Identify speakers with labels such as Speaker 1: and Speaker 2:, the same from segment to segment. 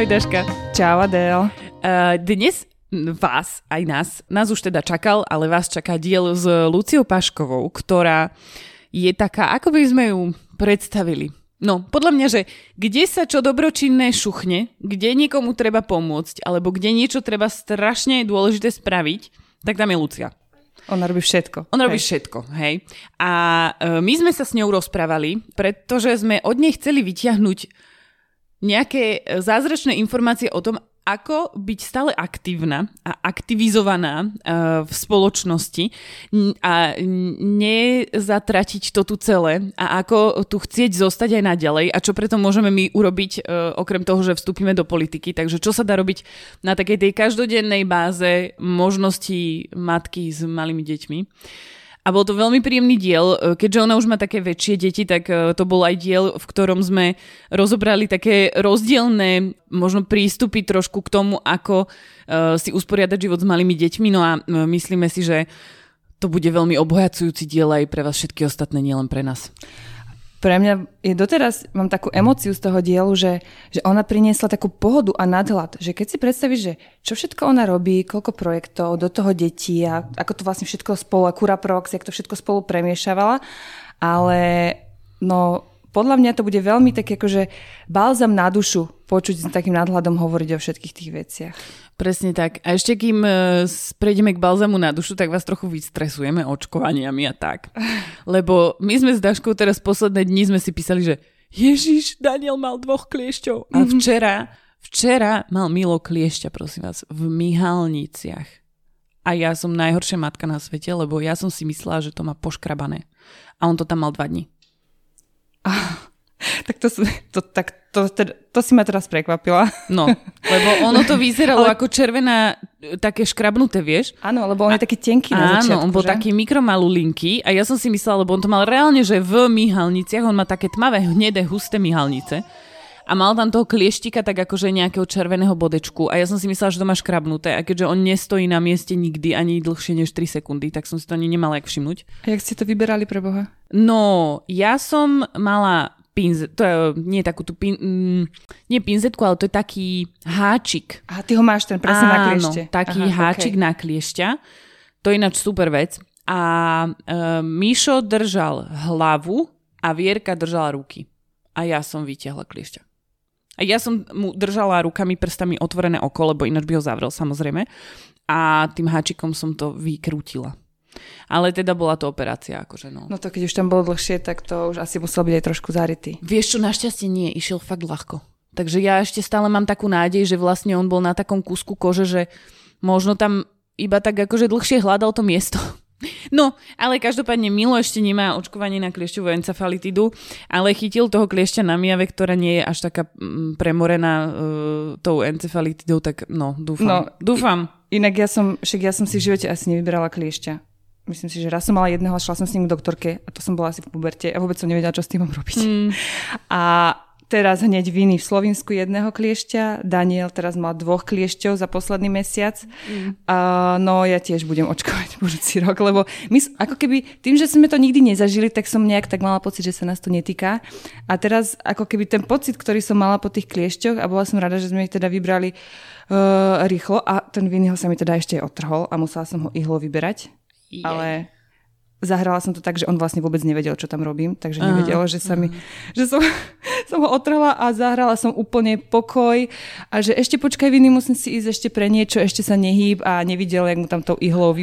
Speaker 1: Ahoj Daška.
Speaker 2: Čau Adel.
Speaker 1: Uh, dnes vás, aj nás, nás už teda čakal, ale vás čaká diel s Luciou Paškovou, ktorá je taká, ako by sme ju predstavili. No, podľa mňa, že kde sa čo dobročinné šuchne, kde niekomu treba pomôcť, alebo kde niečo treba strašne dôležité spraviť, tak tam je Lucia.
Speaker 2: Ona robí všetko.
Speaker 1: On robí
Speaker 2: Hej.
Speaker 1: všetko, hej. A e, my sme sa s ňou rozprávali, pretože sme od nej chceli vyťahnuť nejaké e, zázračné informácie o tom, ako byť stále aktívna a aktivizovaná uh, v spoločnosti a nezatratiť to tu celé a ako tu chcieť zostať aj naďalej a čo preto môžeme my urobiť uh, okrem toho, že vstúpime do politiky. Takže čo sa dá robiť na takej tej každodennej báze možností matky s malými deťmi. A bol to veľmi príjemný diel, e, keďže ona už má také väčšie deti, tak e, to bol aj diel, v ktorom sme rozobrali také rozdielne možno prístupy trošku k tomu, ako e, si usporiadať život s malými deťmi. No a myslíme si, že to bude veľmi obohacujúci diel aj pre vás všetky ostatné, nielen pre nás.
Speaker 2: Pre mňa je doteraz, mám takú emociu z toho dielu, že, že ona priniesla takú pohodu a nadhľad, že keď si predstavíš, že čo všetko ona robí, koľko projektov, do toho detí a ako to vlastne všetko spolu, a Prox, jak to všetko spolu premiešavala, ale no podľa mňa to bude veľmi tak akože balzam na dušu počuť s takým nadhľadom hovoriť o všetkých tých veciach.
Speaker 1: Presne tak. A ešte kým e, prejdeme k balzamu na dušu, tak vás trochu vystresujeme očkovaniami a tak. Lebo my sme s Daškou teraz posledné dni sme si písali, že Ježiš, Daniel mal dvoch kliešťov. A včera, včera mal Milo kliešťa, prosím vás, v Mihalniciach. A ja som najhoršia matka na svete, lebo ja som si myslela, že to má poškrabané. A on to tam mal dva dní.
Speaker 2: Tak to, to, tak to, to, to si ma teraz prekvapila.
Speaker 1: No, lebo ono to vyzeralo Ale... ako červená, také škrabnuté, vieš?
Speaker 2: Áno, lebo on je taký tenký na
Speaker 1: Áno,
Speaker 2: začiatku,
Speaker 1: on bol
Speaker 2: že?
Speaker 1: taký mikromalulinky a ja som si myslela, lebo on to mal reálne, že v myhalniciach, on má také tmavé, hnedé, husté myhalnice a mal tam toho klieštika tak akože nejakého červeného bodečku a ja som si myslela, že to má škrabnuté a keďže on nestojí na mieste nikdy ani dlhšie než 3 sekundy, tak som si to ani nemala jak všimnúť.
Speaker 2: A jak ste to vyberali pre Boha?
Speaker 1: No, ja som mala pinzet, to je nie takú tú pin, mm, nie pinzetku, ale to je taký háčik.
Speaker 2: A ty ho máš ten presne na kliešte.
Speaker 1: taký
Speaker 2: Aha,
Speaker 1: háčik
Speaker 2: okej.
Speaker 1: na kliešťa. To je ináč super vec. A e, Mišo držal hlavu a Vierka držala ruky. A ja som vytiahla kliešťa. A ja som mu držala rukami, prstami otvorené oko, lebo ináč by ho zavrel samozrejme. A tým háčikom som to vykrútila. Ale teda bola to operácia, akože no.
Speaker 2: No to keď už tam bolo dlhšie, tak to už asi musel byť aj trošku zarytý.
Speaker 1: Vieš čo, našťastie nie, išiel fakt ľahko. Takže ja ešte stále mám takú nádej, že vlastne on bol na takom kúsku kože, že možno tam iba tak akože dlhšie hľadal to miesto. No, ale každopádne Milo ešte nemá očkovanie na kliešťovú encefalitidu, ale chytil toho kliešťa na miave, ktorá nie je až taká mm, premorená uh, tou encefalitidou, tak no, dúfam.
Speaker 2: No,
Speaker 1: dúfam.
Speaker 2: Inak ja som, však ja som si v živote asi nevyberala kliešťa. Myslím si, že raz som mala jedného šla som s ním k doktorke a to som bola asi v puberte a vôbec som nevedela, čo s tým mám robiť.
Speaker 1: Mm.
Speaker 2: A teraz hneď viny v Slovensku jedného kliešťa, Daniel teraz mal dvoch kliešťov za posledný mesiac. Mm. A, no ja tiež budem očkovať budúci rok, lebo my ako keby tým, že sme to nikdy nezažili, tak som nejak tak mala pocit, že sa nás to netýka. A teraz ako keby ten pocit, ktorý som mala po tých kliešťoch a bola som rada, že sme ich teda vybrali uh, rýchlo a ten vinyl sa mi teda ešte otrhol a musela som ho ihlo vyberať.
Speaker 1: Jej.
Speaker 2: Ale zahrala som to tak, že on vlastne vôbec nevedel, čo tam robím, takže nevedel, že sa mi, že som, som ho otrhla a zahrala som úplne pokoj a že ešte počkaj viny, musím si ísť ešte pre niečo, ešte sa nehýb a nevidel, jak mu tam tou ihlou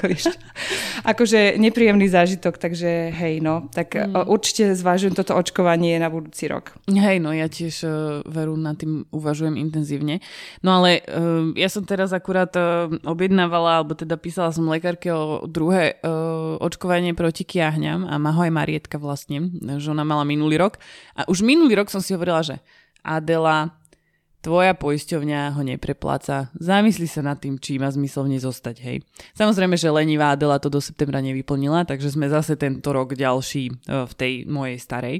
Speaker 2: kliešťa. Akože nepríjemný zážitok, takže hej, no, tak mm. určite zvážujem toto očkovanie na budúci rok.
Speaker 1: Hej, no ja tiež uh, veru nad tým uvažujem intenzívne. No ale uh, ja som teraz akurát uh, objednávala, alebo teda písala som lekárke o druhé uh, očkovanie proti kiahňam a má ho aj Marietka vlastne, že ona mala minulý rok. A už minulý rok som si hovorila, že Adela, tvoja poisťovňa ho neprepláca. Zamysli sa nad tým, či má zmysel v nej zostať, hej. Samozrejme, že lenivá Adela to do septembra nevyplnila, takže sme zase tento rok ďalší e, v tej mojej starej.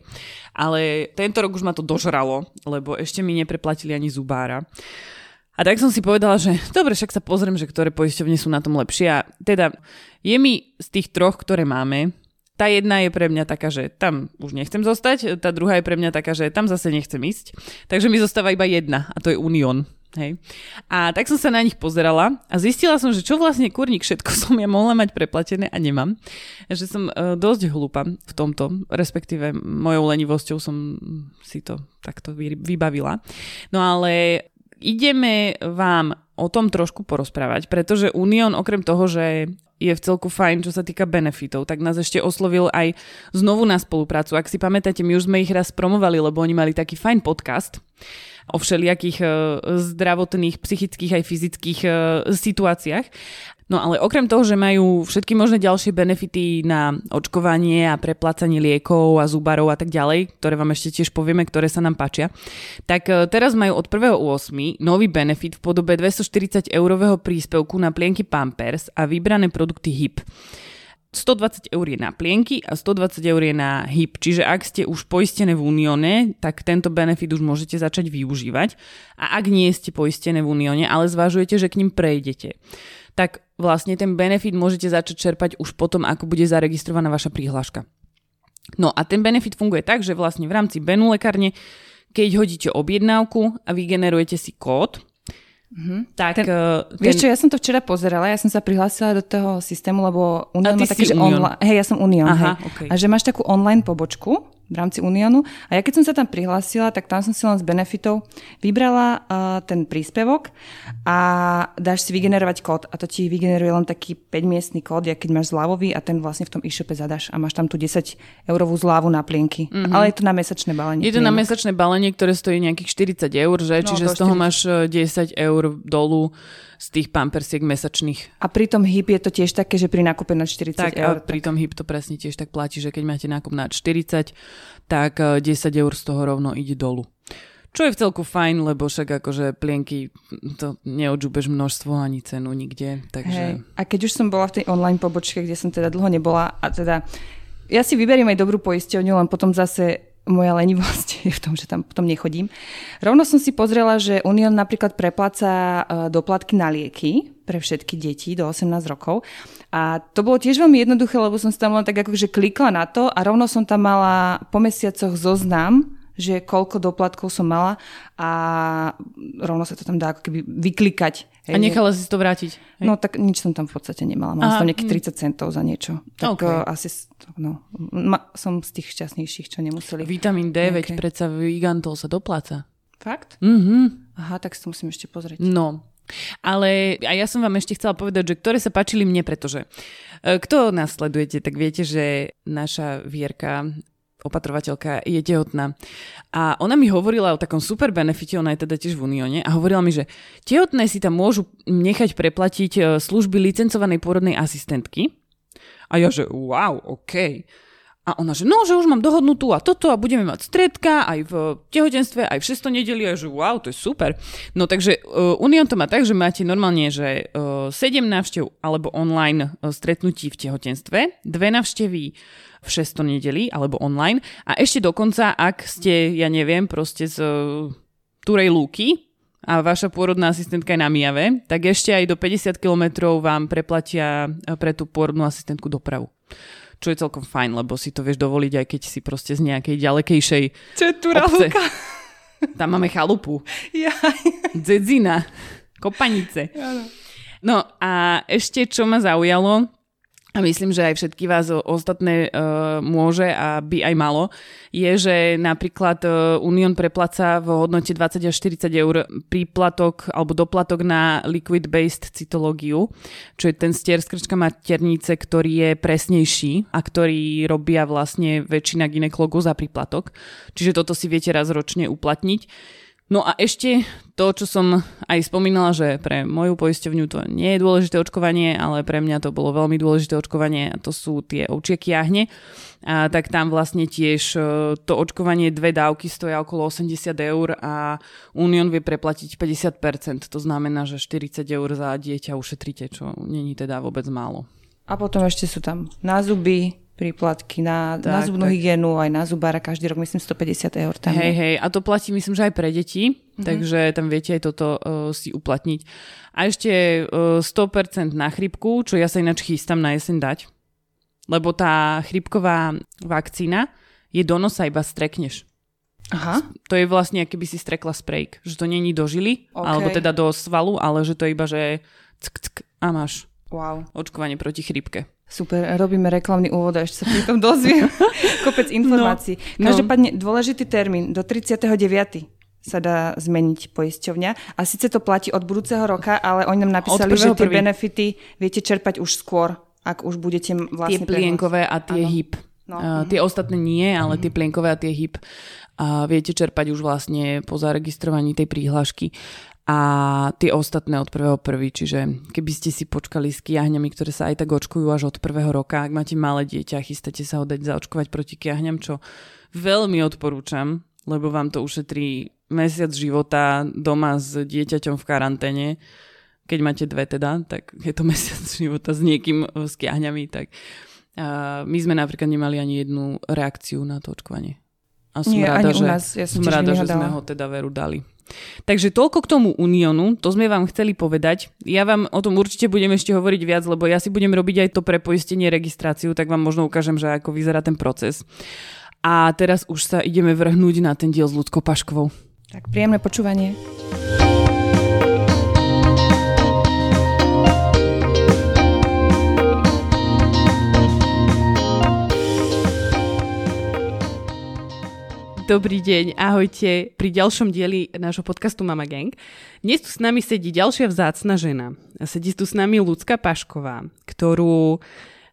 Speaker 1: Ale tento rok už ma to dožralo, lebo ešte mi nepreplatili ani zubára. A tak som si povedala, že dobre, však sa pozriem, že ktoré poisťovne sú na tom lepšie. A teda je mi z tých troch, ktoré máme, tá jedna je pre mňa taká, že tam už nechcem zostať, tá druhá je pre mňa taká, že tam zase nechcem ísť. Takže mi zostáva iba jedna a to je Unión. Hej. A tak som sa na nich pozerala a zistila som, že čo vlastne kurník všetko som ja mohla mať preplatené a nemám. Že som uh, dosť hlúpa v tomto, respektíve mojou lenivosťou som si to takto vybavila. No ale ideme vám o tom trošku porozprávať, pretože Unión okrem toho, že je v celku fajn, čo sa týka benefitov, tak nás ešte oslovil aj znovu na spoluprácu. Ak si pamätáte, my už sme ich raz promovali, lebo oni mali taký fajn podcast o všelijakých uh, zdravotných, psychických aj fyzických uh, situáciách. No ale okrem toho, že majú všetky možné ďalšie benefity na očkovanie a preplácanie liekov a zubarov a tak ďalej, ktoré vám ešte tiež povieme, ktoré sa nám páčia, tak e, teraz majú od 1.8. nový benefit v podobe 240 eurového príspevku na plienky Pampers a vybrané produkty HIP. 120 eur je na plienky a 120 eur je na HIP. Čiže ak ste už poistené v Unióne, tak tento benefit už môžete začať využívať. A ak nie ste poistené v Unióne, ale zvažujete, že k ním prejdete, tak vlastne ten benefit môžete začať čerpať už potom, ako bude zaregistrovaná vaša prihláška. No a ten benefit funguje tak, že vlastne v rámci Benu lekárne, keď hodíte objednávku a vygenerujete si kód,
Speaker 2: Mm-hmm. Tak, ten, uh, ten... Vieš čo, ja som to včera pozerala, ja som sa prihlásila do toho systému, lebo Unión má taký, že online... Hej, ja som Unión, hej. Okay. A že máš takú online pobočku, v rámci Uniónu. A ja keď som sa tam prihlásila, tak tam som si len z benefitov vybrala uh, ten príspevok a dáš si vygenerovať kód a to ti vygeneruje len taký 5-miestný kód, keď máš zľavový a ten vlastne v tom e-shope zadaš a máš tam tú 10 eurovú zľavu na plienky. Mm-hmm. Ale je to na mesačné balenie.
Speaker 1: Je to na mesačné balenie, ktoré stojí nejakých 40 eur, že? No, Čiže z toho 40. máš 10 e, eur dolu z tých pampersiek mesačných.
Speaker 2: A pri tom HIP je to tiež také, že pri nákupe na 40
Speaker 1: tak,
Speaker 2: eur.
Speaker 1: A pri tom HIP to presne tiež tak platí, že keď máte nákup na 40, tak 10 eh, eur z toho rovno ide dolu. Čo je v celku fajn, lebo však akože plienky, to neodžubeš množstvo ani cenu nikde. Takže... Hej.
Speaker 2: A keď už som bola v tej online pobočke, kde som teda dlho nebola a teda ja si vyberiem aj dobrú poisťovňu, len potom zase moja lenivosť je v tom, že tam potom nechodím. Rovno som si pozrela, že Unión napríklad prepláca eh, doplatky na lieky pre všetky deti do 18 rokov. A to bolo tiež veľmi jednoduché, lebo som tam len tak akože klikla na to a rovno som tam mala po mesiacoch zoznam, že koľko doplatkov som mala a rovno sa to tam dá ako keby vyklikať.
Speaker 1: Hej. A nechala si to vrátiť?
Speaker 2: Hej. No tak nič som tam v podstate nemala. Mala som nejakých 30 hm. centov za niečo. Tak okay. uh, asi no, ma, som z tých šťastnejších, čo nemuseli.
Speaker 1: Vitamín D, veď predsa Vigantol sa dopláca.
Speaker 2: Fakt?
Speaker 1: Mhm.
Speaker 2: Aha, tak si to musím ešte pozrieť.
Speaker 1: No, ale a ja som vám ešte chcela povedať, že ktoré sa páčili mne, pretože e, kto nás sledujete, tak viete, že naša Vierka opatrovateľka je tehotná. A ona mi hovorila o takom super benefite, ona je teda tiež v Unióne, a hovorila mi, že tehotné si tam môžu nechať preplatiť e, služby licencovanej pôrodnej asistentky. A ja, že wow, OK. A ona, že no, že už mám dohodnutú a toto a budeme mať stredka aj v tehotenstve, aj v 600 nedeli a že wow, to je super. No takže uh, Unión to má tak, že máte normálne, že uh, 7 návštev alebo online uh, stretnutí v tehotenstve, dve návštevy v 600 nedeli alebo online a ešte dokonca, ak ste, ja neviem, proste z uh, Turej Lúky, a vaša pôrodná asistentka je na Mijave, tak ešte aj do 50 kilometrov vám preplatia pre tú pôrodnú asistentku dopravu čo je celkom fajn, lebo si to vieš dovoliť, aj keď si proste z nejakej ďalekejšej
Speaker 2: Čo je obce.
Speaker 1: Tam máme chalupu. Ja. Dzedzina. Kopanice. No a ešte, čo ma zaujalo, a myslím, že aj všetky vás ostatné uh, môže a by aj malo, je, že napríklad uh, Unión preplaca v hodnote 20 až 40 eur príplatok alebo doplatok na liquid-based cytológiu, čo je ten stier skrčka maternice, ktorý je presnejší a ktorý robia vlastne väčšina ginekologov za príplatok. Čiže toto si viete raz ročne uplatniť. No a ešte to, čo som aj spomínala, že pre moju poisťovňu to nie je dôležité očkovanie, ale pre mňa to bolo veľmi dôležité očkovanie a to sú tie ovčie kiahne. A tak tam vlastne tiež e, to očkovanie dve dávky stoja okolo 80 eur a Unión vie preplatiť 50%. To znamená, že 40 eur za dieťa ušetríte, čo není teda vôbec málo.
Speaker 2: A potom ešte sú tam názuby, príplatky na, tak, na zubnú tak. hygienu, aj na zubára každý rok, myslím, 150 eur. Tam
Speaker 1: hej, hej, a to platí, myslím, že aj pre deti, mm-hmm. takže tam viete aj toto uh, si uplatniť. A ešte uh, 100% na chrypku, čo ja sa ináč chystám na jeseň dať, lebo tá chrypková vakcína je do nosa iba strekneš.
Speaker 2: Aha.
Speaker 1: To je vlastne, keby si strekla sprejk, že to není do žily, okay. alebo teda do svalu, ale že to je iba, že ck, ck, a máš
Speaker 2: wow.
Speaker 1: očkovanie proti chrypke.
Speaker 2: Super, robíme reklamný úvod a ešte sa pri tom dozviem kopec informácií. No, Každopádne dôležitý termín, do 39 sa dá zmeniť poisťovňa. A síce to platí od budúceho roka, ale oni nám napísali, že tie prvý. benefity viete čerpať už skôr, ak už budete vlastne...
Speaker 1: Tie plienkové a tie ano. HIP. No. Uh, tie ostatné nie, ale mm. tie plienkové a tie HIP uh, viete čerpať už vlastne po zaregistrovaní tej príhlášky a tie ostatné od prvého prvý, čiže keby ste si počkali s kiahňami, ktoré sa aj tak očkujú až od prvého roka, ak máte malé dieťa, chystáte sa ho dať zaočkovať proti kiahňam, čo veľmi odporúčam, lebo vám to ušetrí mesiac života doma s dieťaťom v karanténe. Keď máte dve teda, tak je to mesiac života s niekým e, s kiahňami, tak uh, my sme napríklad nemali ani jednu reakciu na to očkovanie. A som
Speaker 2: Nie,
Speaker 1: rada,
Speaker 2: ani
Speaker 1: že,
Speaker 2: u nás. Ja
Speaker 1: som rada, že sme ho teda veru dali. Takže toľko k tomu Unionu, to sme vám chceli povedať. Ja vám o tom určite budem ešte hovoriť viac, lebo ja si budem robiť aj to prepoistenie, registráciu, tak vám možno ukážem, že ako vyzerá ten proces. A teraz už sa ideme vrhnúť na ten diel s ľudskou Paškovou.
Speaker 2: Tak príjemné počúvanie.
Speaker 1: Dobrý deň, ahojte pri ďalšom dieli nášho podcastu Mama Gang. Dnes tu s nami sedí ďalšia vzácna žena. Sedí tu s nami Lucka Pašková, ktorú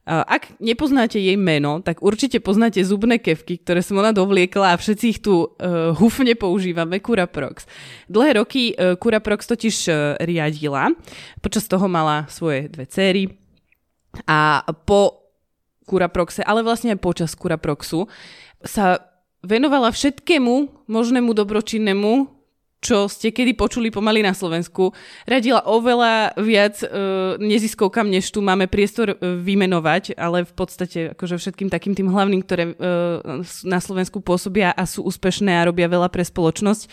Speaker 1: ak nepoznáte jej meno, tak určite poznáte zubné kevky, ktoré som ona dovliekla a všetci ich tu uh, hufne používame, Curaprox. Dlhé roky uh, Curaprox totiž uh, riadila, počas toho mala svoje dve céry a po Curaproxe, ale vlastne aj počas Curaproxu sa venovala všetkému možnému dobročinnému, čo ste kedy počuli pomaly na Slovensku. Radila oveľa viac e, neziskovkám, než tu máme priestor e, vymenovať, ale v podstate akože všetkým takým tým hlavným, ktoré e, na Slovensku pôsobia a sú úspešné a robia veľa pre spoločnosť.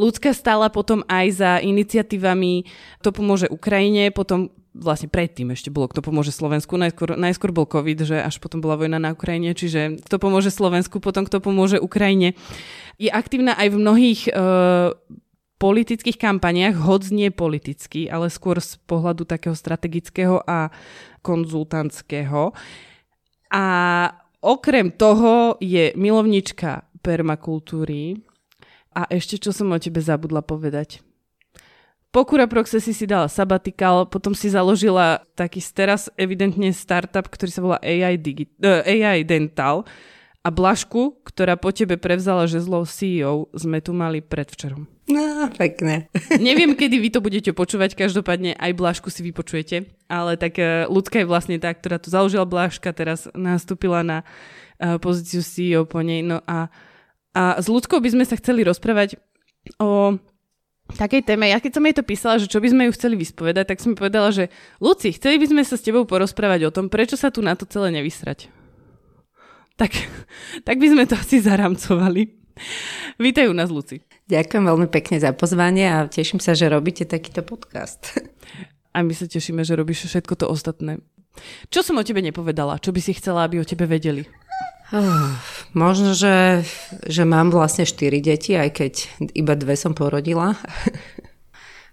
Speaker 1: Ľudská stála potom aj za iniciatívami To pomôže Ukrajine, potom vlastne predtým ešte bolo Kto pomôže Slovensku, najskôr, najskôr bol COVID, že až potom bola vojna na Ukrajine, čiže Kto pomôže Slovensku, potom Kto pomôže Ukrajine. Je aktívna aj v mnohých uh, politických kampaniach, hoď nie politicky, ale skôr z pohľadu takého strategického a konzultantského. A okrem toho je milovnička permakultúry. A ešte čo som o tebe zabudla povedať po Curaproxe si si dala sabatikal, potom si založila taký teraz evidentne startup, ktorý sa volá AI, Digi- uh, AI Dental a Blažku, ktorá po tebe prevzala žezlo CEO, sme tu mali predvčerom.
Speaker 3: No, pekne.
Speaker 1: Neviem, kedy vy to budete počúvať, každopádne aj Blažku si vypočujete, ale tak uh, ľudská je vlastne tá, ktorá tu založila Blažka, teraz nastúpila na uh, pozíciu CEO po nej. No a, a s ľudskou by sme sa chceli rozprávať o takej téme, ja keď som jej to písala, že čo by sme ju chceli vyspovedať, tak som povedala, že Luci, chceli by sme sa s tebou porozprávať o tom, prečo sa tu na to celé nevysrať. Tak, tak by sme to asi zaramcovali. Vítaj u nás, Luci.
Speaker 3: Ďakujem veľmi pekne za pozvanie a teším sa, že robíte takýto podcast.
Speaker 1: A my sa tešíme, že robíš všetko to ostatné. Čo som o tebe nepovedala? Čo by si chcela, aby o tebe vedeli?
Speaker 3: Uh, možno, že, že mám vlastne 4 deti, aj keď iba dve som porodila.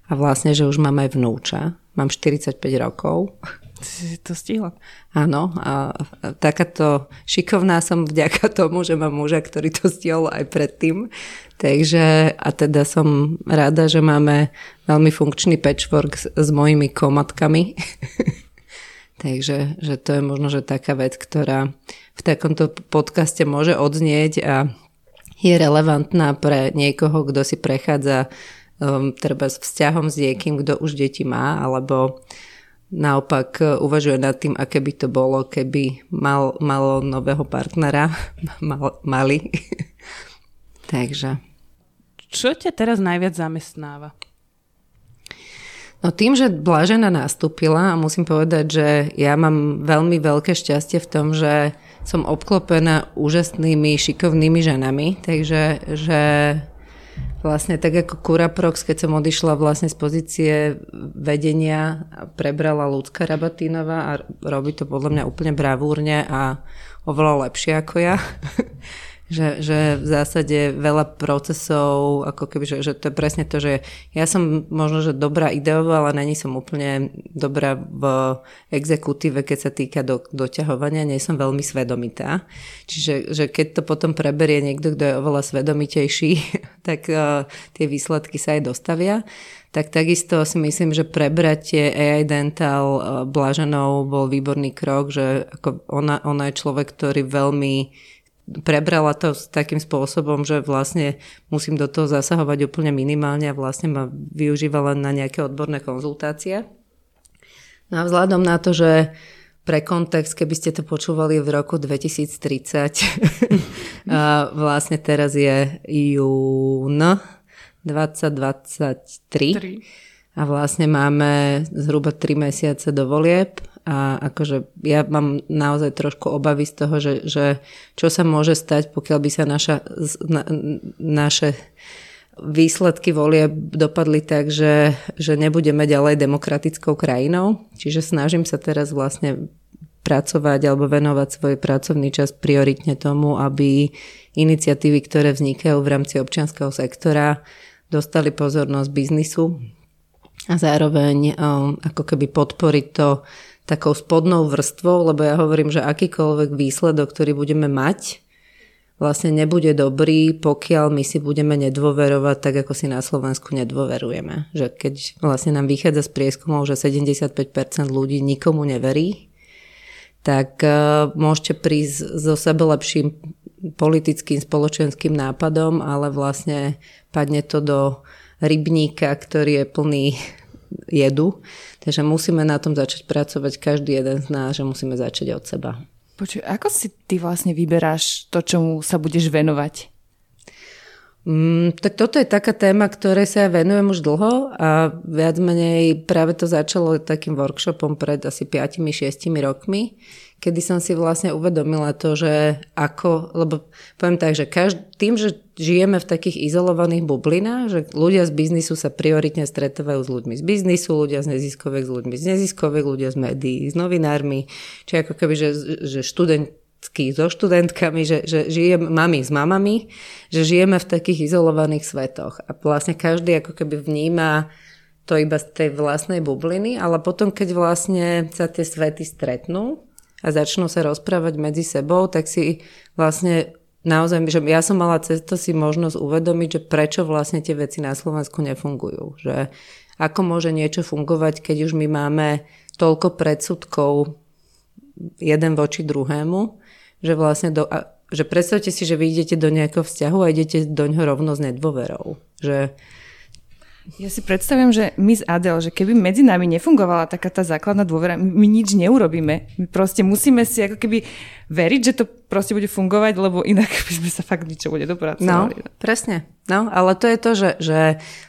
Speaker 3: A vlastne, že už mám aj vnúča. Mám 45 rokov.
Speaker 1: Si to stihla.
Speaker 3: Áno, a takáto šikovná som vďaka tomu, že mám muža, ktorý to stihol aj predtým. Takže, a teda som rada, že máme veľmi funkčný patchwork s, s mojimi komatkami. Takže že to je možno, že taká vec, ktorá v takomto podcaste môže odznieť a je relevantná pre niekoho, kto si prechádza um, treba s vzťahom s niekým, kto už deti má, alebo naopak uh, uvažuje nad tým, aké by to bolo, keby mal, malo nového partnera, mal, mali. Takže.
Speaker 1: Čo ťa teraz najviac zamestnáva?
Speaker 3: No tým, že Blažena nastúpila a musím povedať, že ja mám veľmi veľké šťastie v tom, že som obklopená úžasnými, šikovnými ženami, takže že vlastne tak ako Kuraprox, keď som odišla vlastne z pozície vedenia, prebrala ľudská Rabatínová a robí to podľa mňa úplne bravúrne a oveľa lepšie ako ja. Že, že v zásade veľa procesov, ako keby, že, že to je presne to, že ja som možno, že dobrá ideová, ale není som úplne dobrá v exekutíve, keď sa týka do, doťahovania, nie som veľmi svedomitá. Čiže že keď to potom preberie niekto, kto je oveľa svedomitejší, tak uh, tie výsledky sa aj dostavia tak takisto si myslím, že prebratie AI Dental uh, Blaženou bol výborný krok, že ako ona, ona je človek, ktorý veľmi prebrala to s takým spôsobom, že vlastne musím do toho zasahovať úplne minimálne a vlastne ma využívala na nejaké odborné konzultácie. No a vzhľadom na to, že pre kontext, keby ste to počúvali v roku 2030, a vlastne teraz je jún 2023 a vlastne máme zhruba 3 mesiace do volieb a akože ja mám naozaj trošku obavy z toho, že, že čo sa môže stať, pokiaľ by sa naša, na, naše výsledky volie dopadli tak, že, že nebudeme ďalej demokratickou krajinou. Čiže snažím sa teraz vlastne pracovať alebo venovať svoj pracovný čas prioritne tomu, aby iniciatívy, ktoré vznikajú v rámci občianského sektora, dostali pozornosť biznisu a zároveň um, ako keby podporiť to takou spodnou vrstvou, lebo ja hovorím, že akýkoľvek výsledok, ktorý budeme mať, vlastne nebude dobrý, pokiaľ my si budeme nedôverovať tak, ako si na Slovensku nedôverujeme. Že keď vlastne nám vychádza z prieskumov, že 75% ľudí nikomu neverí, tak uh, môžete prísť so sebe lepším politickým, spoločenským nápadom, ale vlastne padne to do rybníka, ktorý je plný jedu. Takže musíme na tom začať pracovať každý jeden z nás, že musíme začať od seba.
Speaker 2: Počuj, ako si ty vlastne vyberáš to, čomu sa budeš venovať?
Speaker 3: Mm, tak toto je taká téma, ktorej sa ja venujem už dlho a viac menej práve to začalo takým workshopom pred asi 5-6 rokmi, kedy som si vlastne uvedomila to, že ako, lebo poviem tak, že každý, tým, že žijeme v takých izolovaných bublinách, že ľudia z biznisu sa prioritne stretávajú s ľuďmi z biznisu, ľudia z neziskovek s ľuďmi z neziskovek, ľudia z médií s novinármi, či ako keby, že, že študent so študentkami, že, že žijem mami s mamami, že žijeme v takých izolovaných svetoch. A vlastne každý ako keby vníma to iba z tej vlastnej bubliny, ale potom, keď vlastne sa tie svety stretnú a začnú sa rozprávať medzi sebou, tak si vlastne naozaj, že ja som mala cez si možnosť uvedomiť, že prečo vlastne tie veci na Slovensku nefungujú. Že ako môže niečo fungovať, keď už my máme toľko predsudkov jeden voči druhému že vlastne do, že predstavte si, že vy idete do nejakého vzťahu a idete do ňoho rovno s nedôverou. Že
Speaker 2: ja si predstavujem, že my z Adel, že keby medzi nami nefungovala taká tá základná dôvera, my nič neurobíme. My proste musíme si ako keby veriť, že to proste bude fungovať, lebo inak by sme sa fakt ničo bude dopracovali.
Speaker 3: No, presne. No, ale to je to, že, že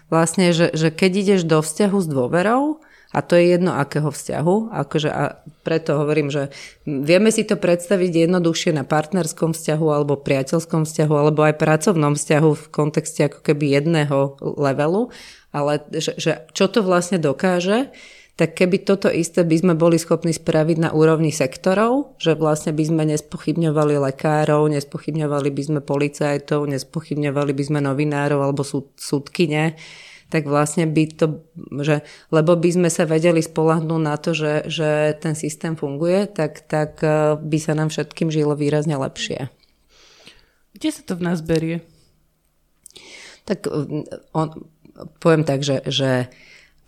Speaker 3: vlastne, že, že keď ideš do vzťahu s dôverou, a to je jedno akého vzťahu. Akože a preto hovorím, že vieme si to predstaviť jednoduchšie na partnerskom vzťahu alebo priateľskom vzťahu alebo aj pracovnom vzťahu v kontexte ako keby jedného levelu. Ale že, že čo to vlastne dokáže, tak keby toto isté by sme boli schopní spraviť na úrovni sektorov, že vlastne by sme nespochybňovali lekárov, nespochybňovali by sme policajtov, nespochybňovali by sme novinárov alebo súd, súdkyne, tak vlastne by to, že, lebo by sme sa vedeli spolahnúť na to, že, že ten systém funguje, tak, tak e, by sa nám všetkým žilo výrazne lepšie.
Speaker 1: Kde sa to v nás berie?
Speaker 3: Tak e, on, poviem tak, že, že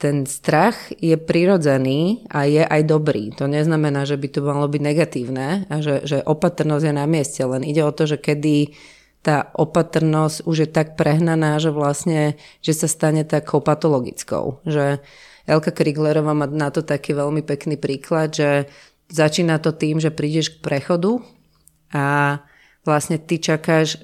Speaker 3: ten strach je prirodzený a je aj dobrý. To neznamená, že by to malo byť negatívne a že, že opatrnosť je na mieste, len ide o to, že kedy tá opatrnosť už je tak prehnaná, že vlastne, že sa stane takou patologickou. Že Elka Kriglerová má na to taký veľmi pekný príklad, že začína to tým, že prídeš k prechodu a vlastne ty čakáš,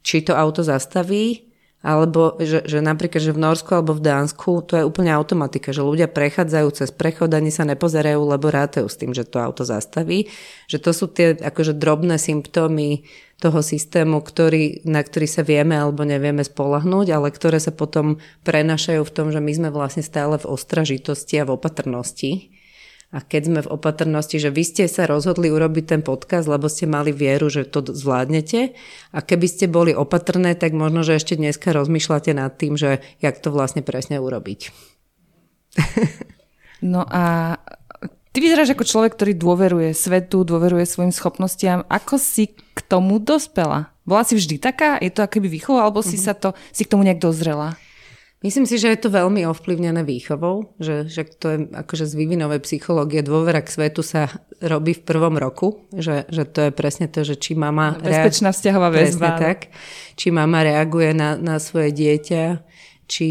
Speaker 3: či to auto zastaví alebo že, že napríklad, že v Norsku alebo v Dánsku to je úplne automatika, že ľudia prechádzajú cez prechod, ani sa nepozerajú, lebo rátajú s tým, že to auto zastaví. Že to sú tie akože drobné symptómy toho systému, ktorý, na ktorý sa vieme alebo nevieme spolahnúť, ale ktoré sa potom prenašajú v tom, že my sme vlastne stále v ostražitosti a v opatrnosti a keď sme v opatrnosti, že vy ste sa rozhodli urobiť ten podcast, lebo ste mali vieru, že to zvládnete a keby ste boli opatrné, tak možno, že ešte dneska rozmýšľate nad tým, že jak to vlastne presne urobiť.
Speaker 2: No a ty vyzeráš ako človek, ktorý dôveruje svetu, dôveruje svojim schopnostiam. Ako si k tomu dospela? Bola si vždy taká? Je to akoby výchova, alebo si, uh-huh. sa to, si k tomu nejak dozrela?
Speaker 3: Myslím si, že je to veľmi ovplyvnené výchovou, že, že to je akože z vývinovej psychológie dôvera k svetu sa robí v prvom roku, že, že to je presne to, že či mama...
Speaker 2: Bezpečná vzťahová väzba.
Speaker 3: tak. Či mama reaguje na, na svoje dieťa, či,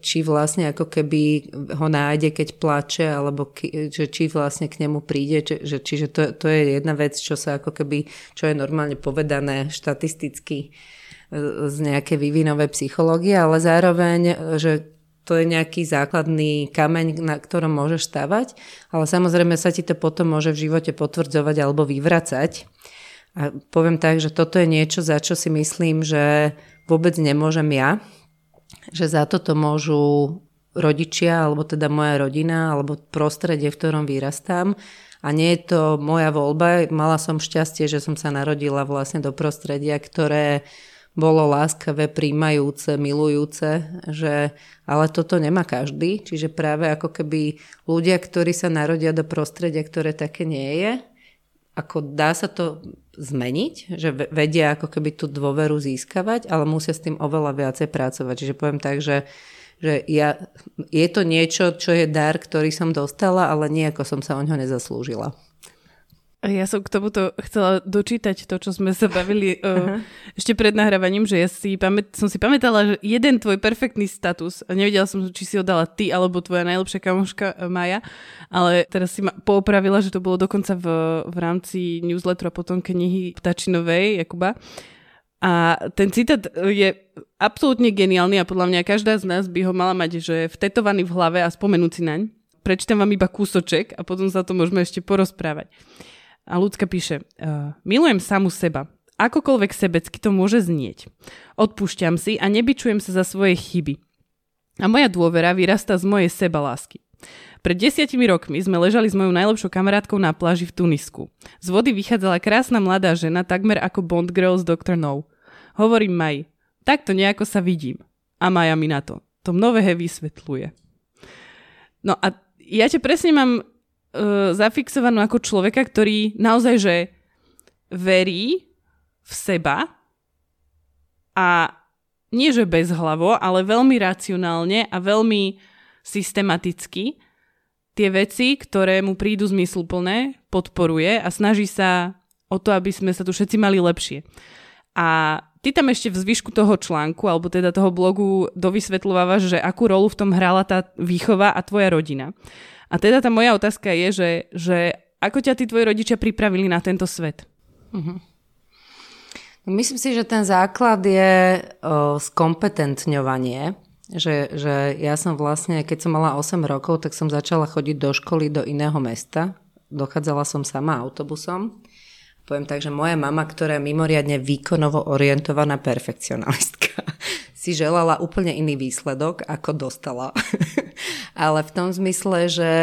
Speaker 3: či vlastne ako keby ho nájde, keď plače, alebo ki, že či vlastne k nemu príde. Či, že, čiže to, to je jedna vec, čo sa ako keby, čo je normálne povedané štatisticky z nejakej vývinovej psychológie, ale zároveň, že to je nejaký základný kameň, na ktorom môžeš stavať, ale samozrejme sa ti to potom môže v živote potvrdzovať alebo vyvracať. A poviem tak, že toto je niečo, za čo si myslím, že vôbec nemôžem ja, že za toto môžu rodičia, alebo teda moja rodina, alebo prostredie, v ktorom vyrastám. A nie je to moja voľba. Mala som šťastie, že som sa narodila vlastne do prostredia, ktoré bolo láskavé, príjmajúce, milujúce, že, ale toto nemá každý, čiže práve ako keby ľudia, ktorí sa narodia do prostredia, ktoré také nie je, ako dá sa to zmeniť, že vedia ako keby tú dôveru získavať, ale musia s tým oveľa viacej pracovať. Čiže poviem tak, že, že ja, je to niečo, čo je dar, ktorý som dostala, ale nie ako som sa o ňo nezaslúžila.
Speaker 1: Ja som k tomuto chcela dočítať to, čo sme sa bavili uh, ešte pred nahrávaním, že ja si pamät, som si pamätala, že jeden tvoj perfektný status, a nevedela som, či si ho dala ty, alebo tvoja najlepšia kamoška uh, Maja, ale teraz si ma poopravila, že to bolo dokonca v, v rámci newsletteru a potom knihy Ptačinovej Jakuba. A ten citát je absolútne geniálny a podľa mňa každá z nás by ho mala mať, že vtetovaný v hlave a spomenúci naň. Prečítam vám iba kúsoček a potom sa to môžeme ešte porozprávať. A ľudská píše, uh, milujem samu seba. Akokoľvek sebecky to môže znieť. Odpúšťam si a nebyčujem sa za svoje chyby. A moja dôvera vyrastá z mojej sebalásky. Pred desiatimi rokmi sme ležali s mojou najlepšou kamarátkou na pláži v Tunisku. Z vody vychádzala krásna mladá žena, takmer ako Bond Girl z Dr. No. Hovorím Maj, takto nejako sa vidím. A Maja mi na to. To mnohé vysvetľuje. No a ja ťa presne mám uh, zafixovanú ako človeka, ktorý naozaj, že verí v seba a nie, že bez hlavo, ale veľmi racionálne a veľmi systematicky tie veci, ktoré mu prídu zmysluplné, podporuje a snaží sa o to, aby sme sa tu všetci mali lepšie. A ty tam ešte v zvyšku toho článku, alebo teda toho blogu dovysvetľovávaš, že akú rolu v tom hrala tá výchova a tvoja rodina. A teda tá moja otázka je, že, že ako ťa tí tvoji rodičia pripravili na tento svet? Uh-huh.
Speaker 3: Myslím si, že ten základ je o, skompetentňovanie. Že, že ja som vlastne, keď som mala 8 rokov, tak som začala chodiť do školy do iného mesta. Dochádzala som sama autobusom. Poviem tak, že moja mama, ktorá je mimoriadne výkonovo orientovaná perfekcionalistka, si želala úplne iný výsledok, ako dostala. Ale v tom zmysle, že,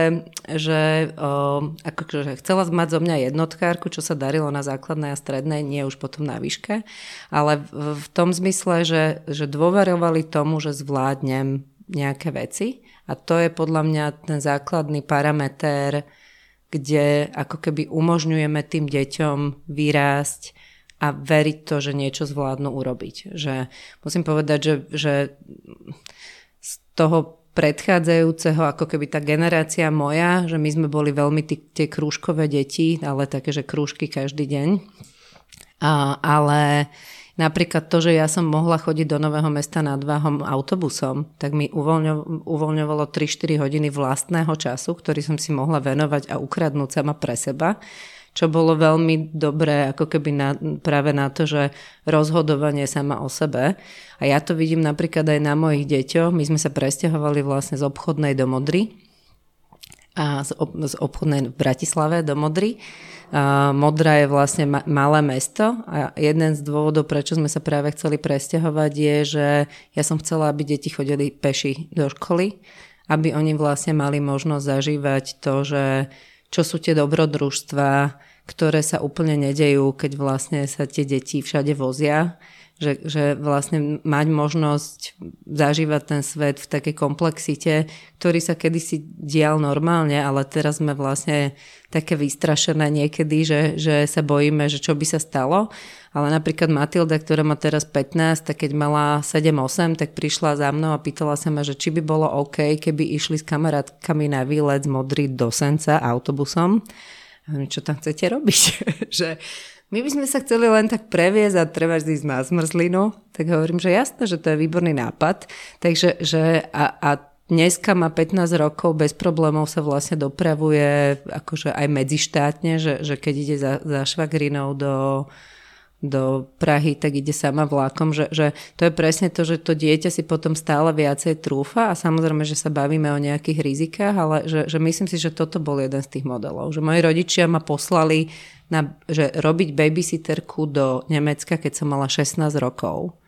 Speaker 3: že o, že chcela mať zo mňa jednotkárku, čo sa darilo na základnej a strednej, nie už potom na výške. Ale v, v tom zmysle, že, že dôverovali tomu, že zvládnem nejaké veci. A to je podľa mňa ten základný parameter, kde ako keby umožňujeme tým deťom vyrásť a veriť to, že niečo zvládnu urobiť. Že musím povedať, že, že z toho predchádzajúceho, ako keby tá generácia moja, že my sme boli veľmi tí, tie krúžkové deti, ale také, že krúžky každý deň. A, ale napríklad to, že ja som mohla chodiť do Nového mesta nad Váhom autobusom, tak mi uvoľňo, uvoľňovalo 3-4 hodiny vlastného času, ktorý som si mohla venovať a ukradnúť sama pre seba čo bolo veľmi dobré ako keby na, práve na to, že rozhodovanie sama o sebe. A ja to vidím napríklad aj na mojich deťoch. My sme sa presťahovali vlastne z obchodnej do Modry a z, ob, z obchodnej v Bratislave do Modry. Modra je vlastne ma, malé mesto a jeden z dôvodov, prečo sme sa práve chceli presťahovať je, že ja som chcela, aby deti chodili peši do školy, aby oni vlastne mali možnosť zažívať to, že čo sú tie dobrodružstva, ktoré sa úplne nedejú, keď vlastne sa tie deti všade vozia. Že, že vlastne mať možnosť zažívať ten svet v takej komplexite, ktorý sa kedysi dial normálne, ale teraz sme vlastne také vystrašené niekedy, že, že sa bojíme, že čo by sa stalo. Ale napríklad Matilda, ktorá má teraz 15, tak keď mala 7-8, tak prišla za mnou a pýtala sa ma, že či by bolo OK, keby išli s kamarátkami na výlet z Modry do Senca autobusom čo tam chcete robiť? že my by sme sa chceli len tak previesť a treba ísť na zmrzlinu. Tak hovorím, že jasné, že to je výborný nápad. Takže že a, a dneska má 15 rokov, bez problémov sa vlastne dopravuje akože aj medzištátne, že, že keď ide za, za švagrinou do, do Prahy, tak ide sama vlákom, že, že to je presne to, že to dieťa si potom stále viacej trúfa a samozrejme, že sa bavíme o nejakých rizikách, ale že, že myslím si, že toto bol jeden z tých modelov. Že moji rodičia ma poslali na, že robiť babysitterku do Nemecka, keď som mala 16 rokov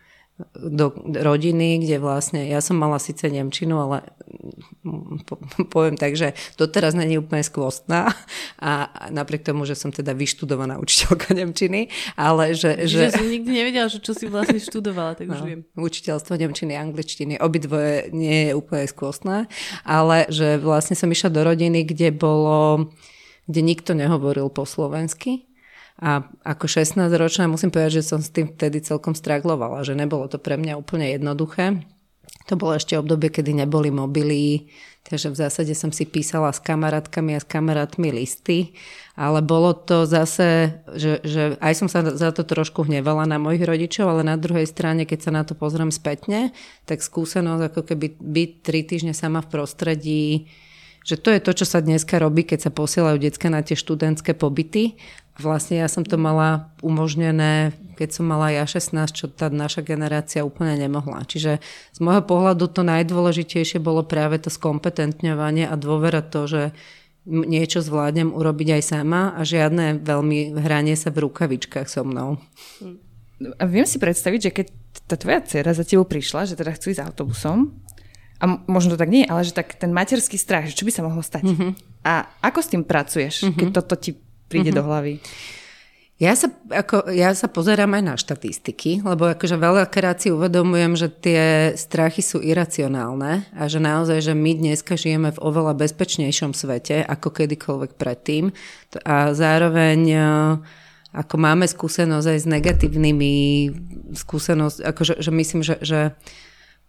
Speaker 3: do rodiny, kde vlastne, ja som mala síce Nemčinu, ale po, poviem tak, že doteraz není úplne skvostná a napriek tomu, že som teda vyštudovaná učiteľka Nemčiny, ale že...
Speaker 1: Že, že som nikdy nevedela, že čo si vlastne študovala, tak no, už viem.
Speaker 3: Učiteľstvo Nemčiny, Angličtiny, obidvoje nie je úplne skvostné, ale že vlastne som išla do rodiny, kde bolo kde nikto nehovoril po slovensky a ako 16-ročná musím povedať, že som s tým vtedy celkom straglovala, že nebolo to pre mňa úplne jednoduché. To bolo ešte obdobie, kedy neboli mobily, takže v zásade som si písala s kamarátkami a s kamarátmi listy, ale bolo to zase, že, že aj som sa za to trošku hnevala na mojich rodičov, ale na druhej strane, keď sa na to pozriem spätne, tak skúsenosť ako keby byť tri týždne sama v prostredí, že to je to, čo sa dneska robí, keď sa posielajú detská na tie študentské pobyty Vlastne ja som to mala umožnené, keď som mala ja 16, čo tá naša generácia úplne nemohla. Čiže z môjho pohľadu to najdôležitejšie bolo práve to skompetentňovanie a dôvera to, že niečo zvládnem urobiť aj sama a žiadne veľmi hranie sa v rukavičkách so mnou.
Speaker 2: A viem si predstaviť, že keď tá tvoja dcera za tebou prišla, že teda chcú ísť autobusom, a možno to tak nie, ale že tak ten materský strach, že čo by sa mohlo stať. Mm-hmm. A ako s tým pracuješ, mm-hmm. keď toto ti príde mm-hmm. do hlavy?
Speaker 3: Ja sa, ako, ja sa pozerám aj na štatistiky, lebo akože veľakrát si uvedomujem, že tie strachy sú iracionálne a že naozaj, že my dneska žijeme v oveľa bezpečnejšom svete ako kedykoľvek predtým a zároveň e, ako máme skúsenosť aj s negatívnymi skúsenosť, akože že myslím, že, že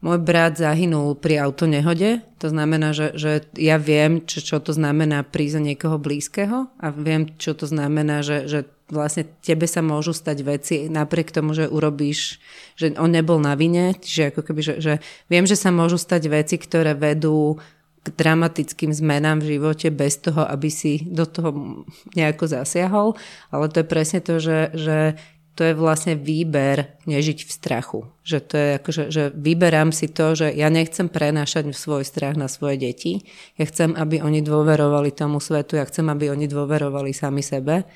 Speaker 3: môj brat zahynul pri autonehode, to znamená, že, že ja viem, čo, čo to znamená prísť niekoho blízkeho a viem, čo to znamená, že, že vlastne tebe sa môžu stať veci napriek tomu, že urobíš, že on nebol na vine, že ako keby, že, že viem, že sa môžu stať veci, ktoré vedú k dramatickým zmenám v živote bez toho, aby si do toho nejako zasiahol, ale to je presne to, že, že to je vlastne výber nežiť v strachu. Že to je akože, že vyberám si to, že ja nechcem prenášať svoj strach na svoje deti. Ja chcem, aby oni dôverovali tomu svetu, ja chcem, aby oni dôverovali sami sebe.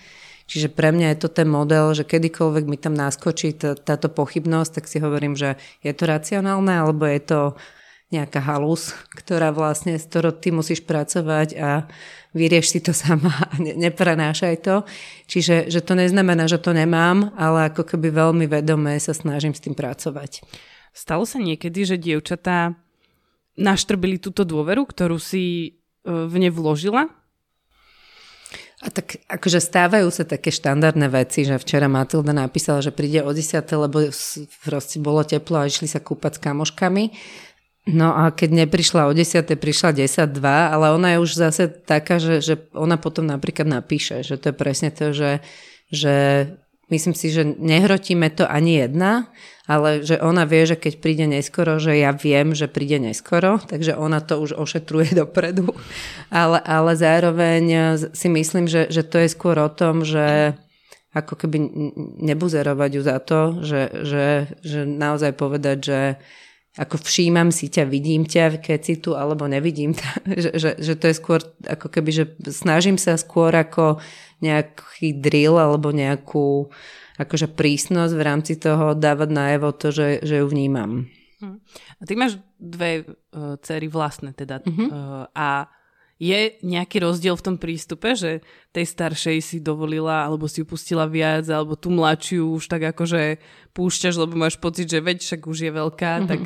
Speaker 3: Čiže pre mňa je to ten model, že kedykoľvek mi tam naskočí táto pochybnosť, tak si hovorím, že je to racionálne, alebo je to nejaká halus, ktorá vlastne, s ktorou ty musíš pracovať a vyrieš si to sama a ne, neprenášaj to. Čiže že to neznamená, že to nemám, ale ako keby veľmi vedomé sa snažím s tým pracovať.
Speaker 1: Stalo sa niekedy, že dievčatá naštrbili túto dôveru, ktorú si e, v ne vložila?
Speaker 3: A tak akože stávajú sa také štandardné veci, že včera Matilda napísala, že príde o 10, lebo proste bolo teplo a išli sa kúpať s kamoškami No a keď neprišla o 10, prišla 10-2, ale ona je už zase taká, že, že ona potom napríklad napíše, že to je presne to, že, že myslím si, že nehrotíme to ani jedna, ale že ona vie, že keď príde neskoro, že ja viem, že príde neskoro, takže ona to už ošetruje dopredu. Ale, ale zároveň si myslím, že, že to je skôr o tom, že ako keby nebuzerovať ju za to, že, že, že naozaj povedať, že ako všímam si ťa, vidím ťa, keď si tu, alebo nevidím ťa. že, že, že to je skôr ako keby, že snažím sa skôr ako nejaký drill alebo nejakú akože prísnosť v rámci toho dávať najevo to, že, že ju vnímam.
Speaker 1: Hm. A ty máš dve uh, cery vlastné teda uh-huh. uh, a je nejaký rozdiel v tom prístupe, že tej staršej si dovolila alebo si ju pustila viac alebo tú mladšiu už tak akože púšťaš, lebo máš pocit, že veď však už je veľká, uh-huh. tak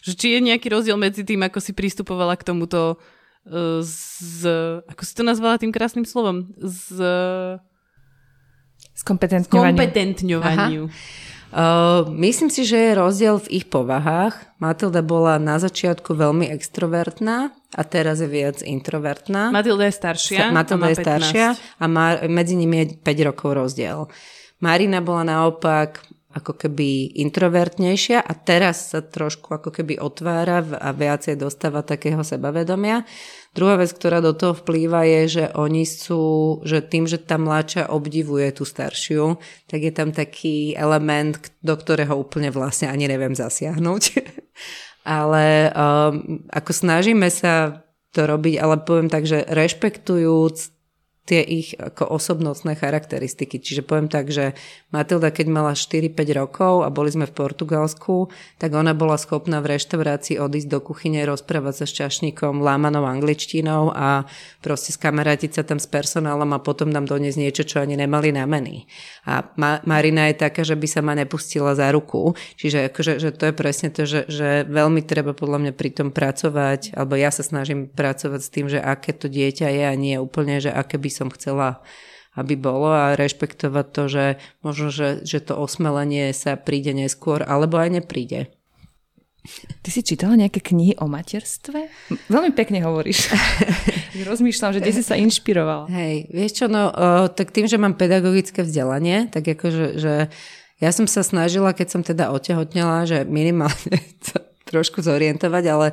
Speaker 1: že či je nejaký rozdiel medzi tým, ako si pristupovala k tomuto uh, z, ako si to nazvala tým krásnym slovom, z
Speaker 2: Skompetentňovaniu.
Speaker 3: Uh, myslím si, že je rozdiel v ich povahách. Matilda bola na začiatku veľmi extrovertná a teraz je viac introvertná.
Speaker 1: Matilda je staršia.
Speaker 3: Matilda je staršia a má, medzi nimi je 5 rokov rozdiel. Marina bola naopak ako keby introvertnejšia a teraz sa trošku ako keby otvára a viacej dostáva takého sebavedomia. Druhá vec, ktorá do toho vplýva je, že oni sú, že tým, že tá mladšia obdivuje tú staršiu, tak je tam taký element, do ktorého úplne vlastne ani neviem zasiahnuť. ale um, ako snažíme sa to robiť, ale poviem tak, že rešpektujúc tie ich ako osobnostné charakteristiky. Čiže poviem tak, že Matilda, keď mala 4-5 rokov a boli sme v Portugalsku, tak ona bola schopná v reštaurácii odísť do kuchyne, rozprávať sa s čašníkom lámanou angličtinou a proste skamarátiť sa tam s personálom a potom nám doniesť niečo, čo ani nemali na menu. A Ma- Marina je taká, že by sa ma nepustila za ruku. Čiže akože, že to je presne to, že, že veľmi treba podľa mňa pri tom pracovať, alebo ja sa snažím pracovať s tým, že aké to dieťa je a nie úplne, že aké by som chcela aby bolo a rešpektovať to, že možno, že, že to osmelenie sa príde neskôr, alebo aj nepríde.
Speaker 2: Ty si čítala nejaké knihy o materstve? Veľmi pekne hovoríš. Rozmýšľam, že kde si sa inšpirovala.
Speaker 3: Hej, vieš čo, no, o, tak tým, že mám pedagogické vzdelanie, tak akože, že ja som sa snažila, keď som teda otehotnela, že minimálne trošku zorientovať, ale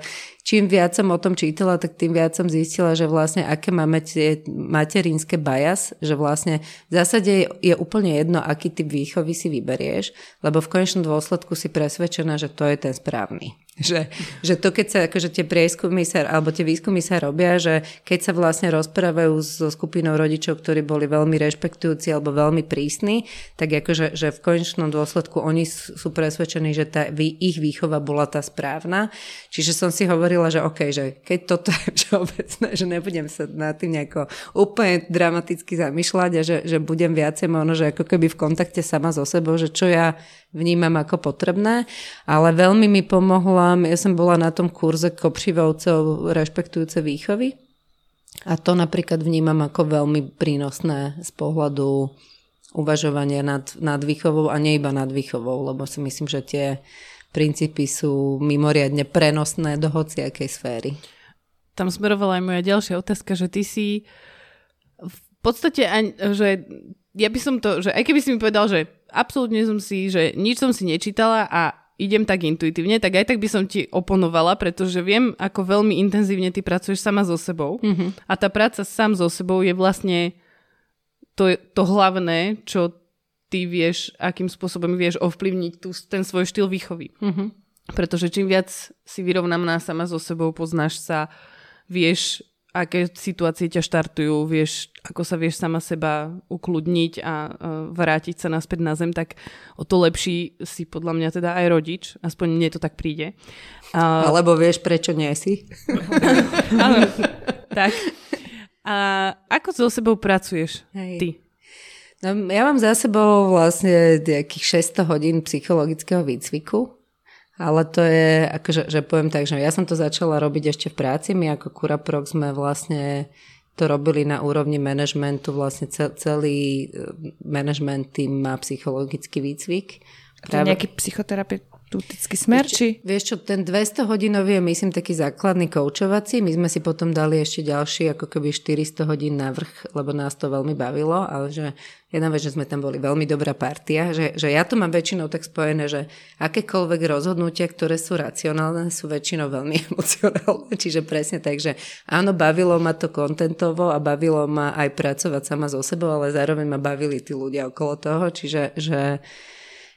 Speaker 3: čím viac som o tom čítala, tak tým viac som zistila, že vlastne aké máme tie materinské bajas, že vlastne v zásade je úplne jedno, aký typ výchovy si vyberieš, lebo v konečnom dôsledku si presvedčená, že to je ten správny. Že, že to, keď sa akože tie prieskumy sa, alebo tie výskumy sa robia, že keď sa vlastne rozprávajú so skupinou rodičov, ktorí boli veľmi rešpektujúci alebo veľmi prísni, tak akože že v konečnom dôsledku oni sú presvedčení, že tá, ich výchova bola tá správna. Čiže som si hovorila, že OK, že keď toto je všeobecné, že nebudem sa nad tým nejako úplne dramaticky zamýšľať a že, že budem viacej možno, že ako keby v kontakte sama so sebou, že čo ja vnímam ako potrebné, ale veľmi mi pomohla, ja som bola na tom kurze kopšivovcov rešpektujúce výchovy a to napríklad vnímam ako veľmi prínosné z pohľadu uvažovania nad, nad výchovou a nie iba nad výchovou, lebo si myslím, že tie princípy sú mimoriadne prenosné do hociakej sféry.
Speaker 1: Tam smerovala aj moja ďalšia otázka, že ty si v podstate, že ja by som to, že aj keby si mi povedal, že absolútne som si, že nič som si nečítala a idem tak intuitívne, tak aj tak by som ti oponovala, pretože viem, ako veľmi intenzívne ty pracuješ sama so sebou mm-hmm. a tá práca sám so sebou je vlastne to, to hlavné, čo ty vieš, akým spôsobom vieš ovplyvniť tú, ten svoj štýl výchovy. Mm-hmm. Pretože čím viac si vyrovnaná sama so sebou, poznáš sa, vieš aké situácie ťa štartujú, vieš, ako sa vieš sama seba ukludniť a vrátiť sa naspäť na zem, tak o to lepší si podľa mňa teda aj rodič, aspoň mne to tak príde.
Speaker 3: Uh, Alebo vieš, prečo nie si.
Speaker 1: Áno, tak. A ako so sebou pracuješ Hej. ty?
Speaker 3: No, ja mám za sebou vlastne nejakých 600 hodín psychologického výcviku ale to je, akože, že poviem tak, že ja som to začala robiť ešte v práci. My ako Kuraprok sme vlastne to robili na úrovni manažmentu, vlastne celý e, management tým má psychologický výcvik.
Speaker 2: A to je nejaký psychoterapeut? Štutický smer, či?
Speaker 3: Vieš čo, ten 200 hodinový je myslím taký základný koučovací, my sme si potom dali ešte ďalší ako keby 400 hodín na vrch, lebo nás to veľmi bavilo, ale že jedna vec, že sme tam boli veľmi dobrá partia, že, že ja to mám väčšinou tak spojené, že akékoľvek rozhodnutia, ktoré sú racionálne, sú väčšinou veľmi emocionálne, čiže presne tak, že áno, bavilo ma to kontentovo a bavilo ma aj pracovať sama so sebou, ale zároveň ma bavili tí ľudia okolo toho, čiže že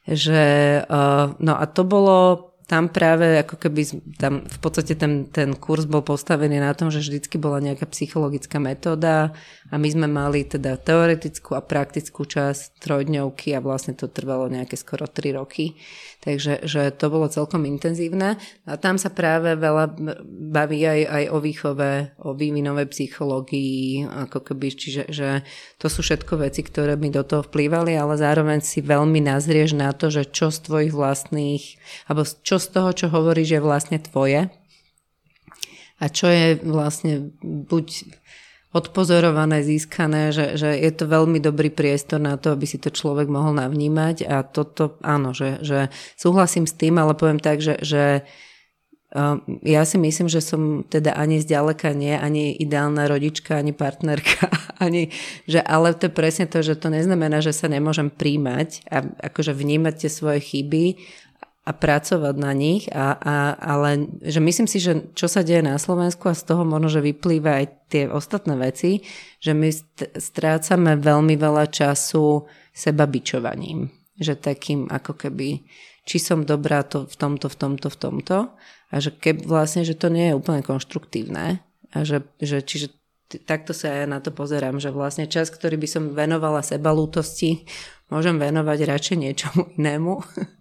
Speaker 3: že uh, no a to bolo tam práve ako keby tam v podstate ten, ten kurz bol postavený na tom, že vždycky bola nejaká psychologická metóda a my sme mali teda teoretickú a praktickú časť trojdňovky a vlastne to trvalo nejaké skoro 3 roky. Takže že to bolo celkom intenzívne a tam sa práve veľa baví aj, aj o výchove, o vývinovej psychológii, ako keby, čiže že to sú všetko veci, ktoré mi do toho vplývali, ale zároveň si veľmi nazrieš na to, že čo z tvojich vlastných, alebo čo z toho, čo hovoríš, je vlastne tvoje a čo je vlastne buď odpozorované, získané, že, že je to veľmi dobrý priestor na to, aby si to človek mohol navnímať. A toto, áno, že, že súhlasím s tým, ale poviem tak, že, že um, ja si myslím, že som teda ani zďaleka nie, ani ideálna rodička, ani partnerka, ani, že, ale to je presne to, že to neznamená, že sa nemôžem príjmať a akože vnímať tie svoje chyby a pracovať na nich, a, a, ale že myslím si, že čo sa deje na Slovensku a z toho možno, že vyplýva aj tie ostatné veci, že my strácame veľmi veľa času seba bičovaním. Že takým ako keby, či som dobrá to v tomto, v tomto, v tomto. A že keby vlastne, že to nie je úplne konštruktívne. A že, že čiže takto sa ja na to pozerám, že vlastne čas, ktorý by som venovala seba lútosti, môžem venovať radšej niečomu inému.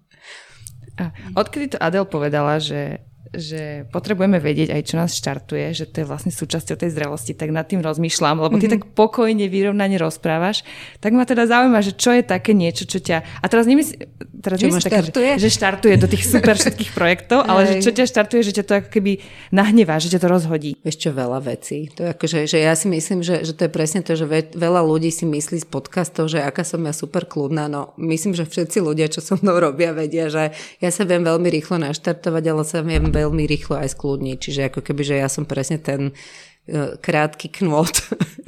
Speaker 2: A odkedy to Adel povedala, že že potrebujeme vedieť aj, čo nás štartuje, že to je vlastne súčasťou tej zrelosti, tak nad tým rozmýšľam, lebo ty mm-hmm. tak pokojne, vyrovnane rozprávaš, tak ma teda zaujíma, že čo je také niečo, čo ťa... A teraz nemysl... teraz
Speaker 3: čo také, štartuje?
Speaker 2: Že, že štartuje do tých super všetkých projektov, ale že čo ťa štartuje, že ťa to ako keby nahnevá, že ťa to rozhodí.
Speaker 3: Vieš čo, veľa vecí. To je ako, že, že ja si myslím, že, že to je presne to, že veľa ľudí si myslí z podcastov, že aká som ja super kľudná, no myslím, že všetci ľudia, čo so mnou robia, vedia, že ja sa viem veľmi rýchlo naštartovať, ale sa viem veľmi rýchlo aj skľudniť. Čiže ako keby, že ja som presne ten e, krátky knôt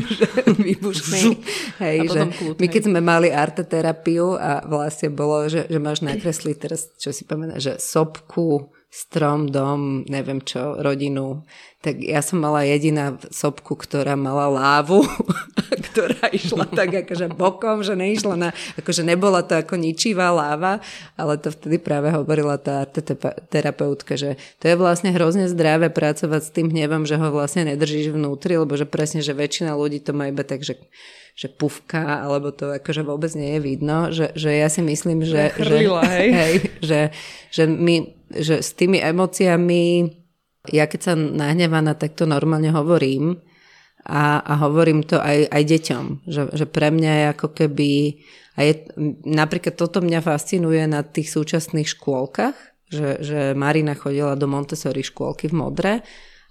Speaker 3: výbušný. Hej, že my keď sme mali arteterapiu a vlastne bolo, že, že máš nakresliť teraz, čo si pamätá, že sopku, strom, dom, neviem čo, rodinu. Tak ja som mala jediná sopku, ktorá mala lávu, ktorá išla tak akože bokom, že neišla na, akože nebola to ako ničivá láva, ale to vtedy práve hovorila tá terapeutka, že to je vlastne hrozne zdravé pracovať s tým hnevom, že ho vlastne nedržíš vnútri, lebo že presne, že väčšina ľudí to má iba tak, že že pufka, alebo to akože vôbec nie je vidno, že, že ja si myslím, že,
Speaker 2: Chrlila,
Speaker 3: že, hej. Hej, že, že, my, že s tými emóciami, ja keď sa nahnevaná, tak to normálne hovorím a, a hovorím to aj, aj deťom, že, že pre mňa je ako keby, a je, napríklad toto mňa fascinuje na tých súčasných škôlkach, že, že Marina chodila do Montessori škôlky v Modre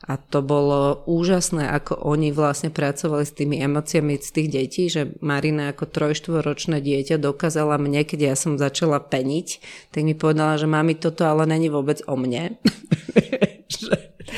Speaker 3: a to bolo úžasné, ako oni vlastne pracovali s tými emóciami z tých detí, že Marina ako trojštvoročné dieťa dokázala mne, keď ja som začala peniť, tak mi povedala, že mami, toto ale není vôbec o mne.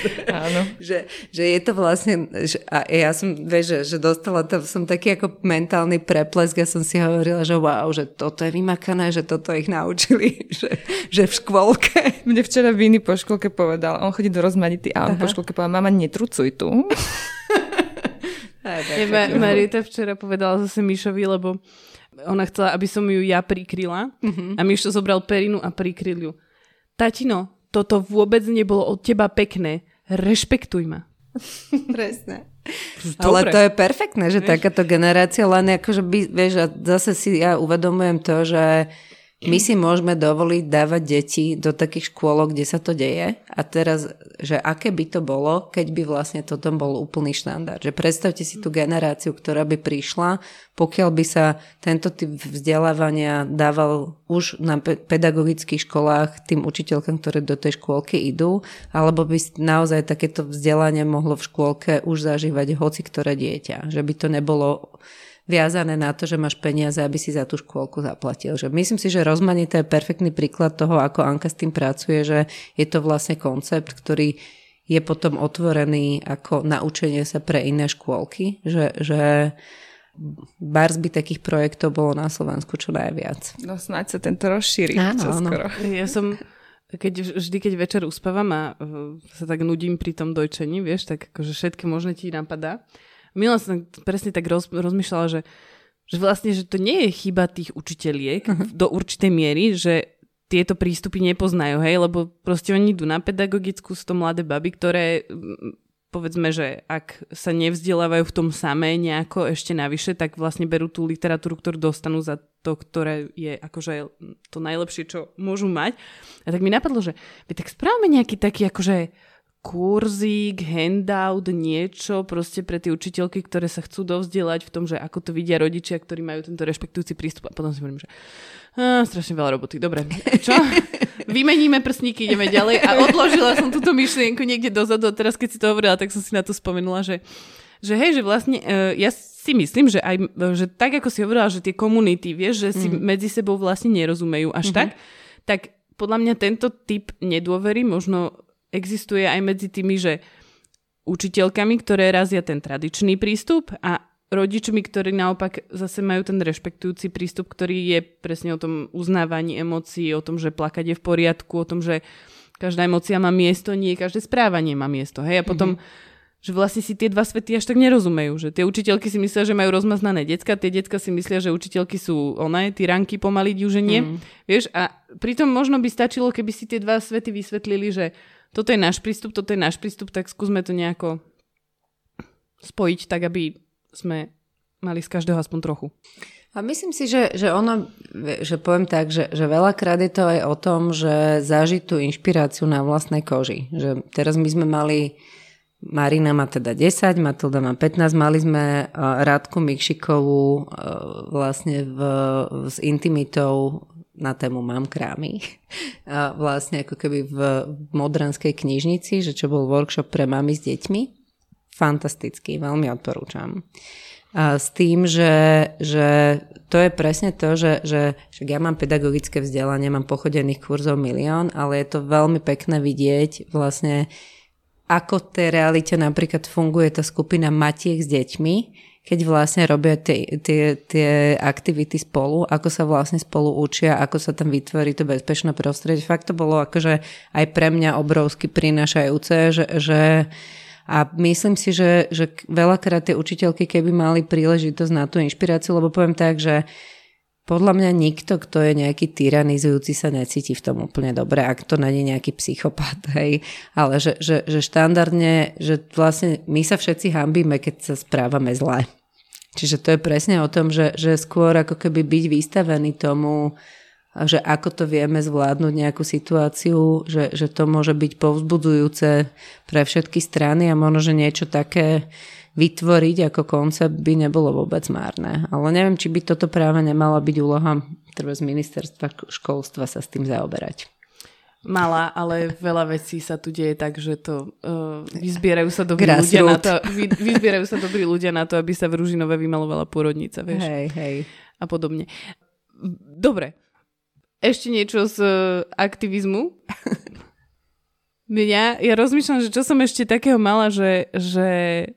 Speaker 2: Áno.
Speaker 3: že, že je to vlastne, že, a ja som, vieš, že, že dostala to, som taký ako mentálny preplesk a som si hovorila, že wow, že toto je vymakané, že toto ich naučili, že, že v škôlke.
Speaker 2: Mne včera Viny po škôlke povedal, on chodí do rozmanity a on Aha. po škôlke povedal, mama, netrucuj tu.
Speaker 1: Marita včera povedala zase Mišovi, lebo ona chcela, aby som ju ja prikryla uh-huh. a Mišo zobral perinu a prikryl ju. Tatino, toto vôbec nebolo od teba pekné. Rešpektuj ma.
Speaker 3: Presne. Dobre. Ale to je perfektné, že vieš? takáto generácia len akože by, vieš, a zase si ja uvedomujem to, že my si môžeme dovoliť dávať deti do takých škôlok, kde sa to deje a teraz, že aké by to bolo, keď by vlastne toto bol úplný štandard. Že predstavte si tú generáciu, ktorá by prišla, pokiaľ by sa tento typ vzdelávania dával už na pedagogických školách tým učiteľkám, ktoré do tej škôlky idú, alebo by naozaj takéto vzdelanie mohlo v škôlke už zažívať hoci ktoré dieťa. Že by to nebolo viazané na to, že máš peniaze, aby si za tú škôlku zaplatil. Že myslím si, že rozmanité je perfektný príklad toho, ako Anka s tým pracuje, že je to vlastne koncept, ktorý je potom otvorený ako naučenie sa pre iné škôlky, že, že Bars by takých projektov bolo na Slovensku čo najviac.
Speaker 2: No snáď sa tento rozšíri.
Speaker 3: Áno, áno.
Speaker 1: Ja som keď, vždy, keď večer uspávam a uh, sa tak nudím pri tom dojčení, vieš, tak akože všetky možné ti napadá. Mila som presne tak roz, rozmýšľala, že, že vlastne, že to nie je chyba tých učiteľiek uh-huh. do určitej miery, že tieto prístupy nepoznajú, hej, lebo proste oni idú na pedagogickú, sú to mladé baby, ktoré povedzme, že ak sa nevzdelávajú v tom samé nejako ešte navyše, tak vlastne berú tú literatúru, ktorú dostanú za to, ktoré je akože to najlepšie, čo môžu mať. A tak mi napadlo, že tak správame nejaký taký akože kurzík, handout, niečo proste pre tie učiteľky, ktoré sa chcú dovzdelať v tom, že ako to vidia rodičia, ktorí majú tento rešpektujúci prístup. A potom si hovorím, že á, strašne veľa roboty. Dobre, čo? Vymeníme prsníky, ideme ďalej. A odložila som túto myšlienku niekde dozadu a teraz, keď si to hovorila, tak som si na to spomenula, že, že hej, že vlastne uh, ja si myslím, že aj, že tak ako si hovorila, že tie komunity, vieš, že si mm. medzi sebou vlastne nerozumejú až mm-hmm. tak, tak podľa mňa tento typ nedôvery možno existuje aj medzi tými, že učiteľkami, ktoré razia ten tradičný prístup a rodičmi, ktorí naopak zase majú ten rešpektujúci prístup, ktorý je presne o tom uznávaní emócií, o tom, že plakať je v poriadku, o tom, že každá emócia má miesto, nie každé správanie má miesto. Hej? A potom, mm-hmm. že vlastne si tie dva svety až tak nerozumejú. Že tie učiteľky si myslia, že majú rozmaznané decka, tie decka si myslia, že učiteľky sú oné, tyranky pomaly diuženie. Mm. Vieš, a pritom možno by stačilo, keby si tie dva svety vysvetlili, že toto je náš prístup, toto je náš prístup, tak skúsme to nejako spojiť tak, aby sme mali z každého aspoň trochu.
Speaker 3: A myslím si, že, že ono, že poviem tak, že, že veľakrát je to aj o tom, že zažiť tú inšpiráciu na vlastnej koži. Že teraz my sme mali, Marina má teda 10, Matilda má 15, mali sme Rádku Mikšikovú vlastne v, s intimitou na tému Mám krámy. A vlastne ako keby v Modranskej knižnici, že čo bol workshop pre mami s deťmi. Fantastický, veľmi odporúčam. A s tým, že, že to je presne to, že, že že ja mám pedagogické vzdelanie, mám pochodených kurzov milión, ale je to veľmi pekné vidieť vlastne, ako v tej realite napríklad funguje tá skupina matiek s deťmi, keď vlastne robia tie, tie, tie aktivity spolu, ako sa vlastne spolu učia, ako sa tam vytvorí to bezpečné prostredie. Fakt to bolo akože aj pre mňa obrovsky prinašajúce, že, že a myslím si, že, že veľakrát tie učiteľky, keby mali príležitosť na tú inšpiráciu, lebo poviem tak, že podľa mňa nikto, kto je nejaký tyranizujúci, sa necíti v tom úplne dobre, ak to není nejaký psychopat, hej. Ale že, že, že štandardne, že vlastne my sa všetci hambíme, keď sa správame zle. Čiže to je presne o tom, že, že skôr ako keby byť vystavený tomu, že ako to vieme zvládnuť nejakú situáciu, že, že to môže byť povzbudzujúce pre všetky strany a možno, že niečo také vytvoriť ako koncept by nebolo vôbec márne. Ale neviem, či by toto práve nemala byť úloha treba z ministerstva školstva sa s tým zaoberať.
Speaker 1: Malá, ale veľa vecí sa tu deje tak, že to uh, vyzbierajú sa dobrí ľudia na to, vy, vyzbierajú sa dobrí ľudia na to, aby sa v Ružinove vymalovala pôrodnica, vieš.
Speaker 3: Hej, hej.
Speaker 1: A podobne. Dobre. Ešte niečo z uh, aktivizmu. Ja, ja rozmýšľam, že čo som ešte takého mala, že, že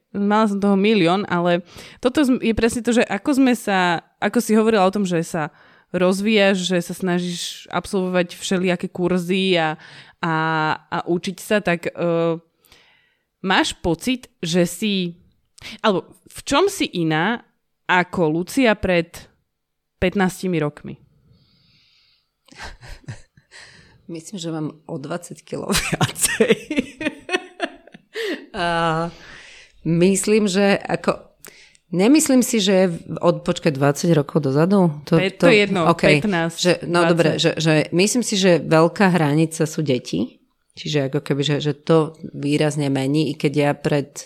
Speaker 1: mala som toho milión, ale toto je presne to, že ako sme sa, ako si hovorila o tom, že sa rozvíjaš, že sa snažíš absolvovať všelijaké kurzy a, a, a učiť sa, tak uh, máš pocit, že si, alebo v čom si iná ako Lucia pred 15 rokmi?
Speaker 3: Myslím, že mám o 20 kg viacej. a myslím, že ako... Nemyslím si, že od počkať 20 rokov dozadu.
Speaker 1: To, to, to je jedno, okay, 15.
Speaker 3: Že, no 20. dobre, že, že myslím si, že veľká hranica sú deti. Čiže ako keby, že, že to výrazne mení, i keď ja pred,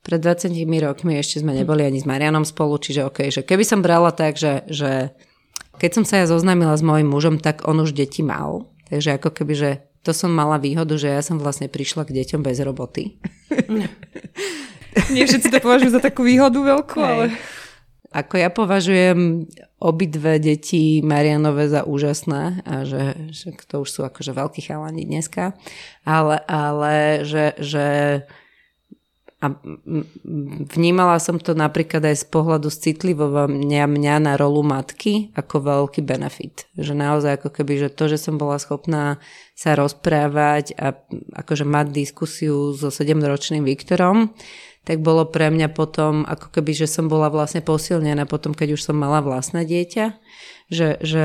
Speaker 3: pred 20 rokmi ešte sme neboli ani s Marianom spolu, čiže okay, že keby som brala tak, že, že keď som sa ja zoznámila s mojim mužom, tak on už deti mal. Takže ako keby, že to som mala výhodu, že ja som vlastne prišla k deťom bez roboty.
Speaker 2: Nie všetci to považujú za takú výhodu veľkú, Hej. ale...
Speaker 3: ako ja považujem obidve deti Marianové za úžasné a že, že to už sú akože veľkí chalani dneska, ale, ale že, že a vnímala som to napríklad aj z pohľadu citlivovania mňa na rolu matky ako veľký benefit. Že naozaj ako keby, že to, že som bola schopná sa rozprávať a akože mať diskusiu so 7-ročným Viktorom, tak bolo pre mňa potom ako keby, že som bola vlastne posilnená potom, keď už som mala vlastné dieťa. Že, že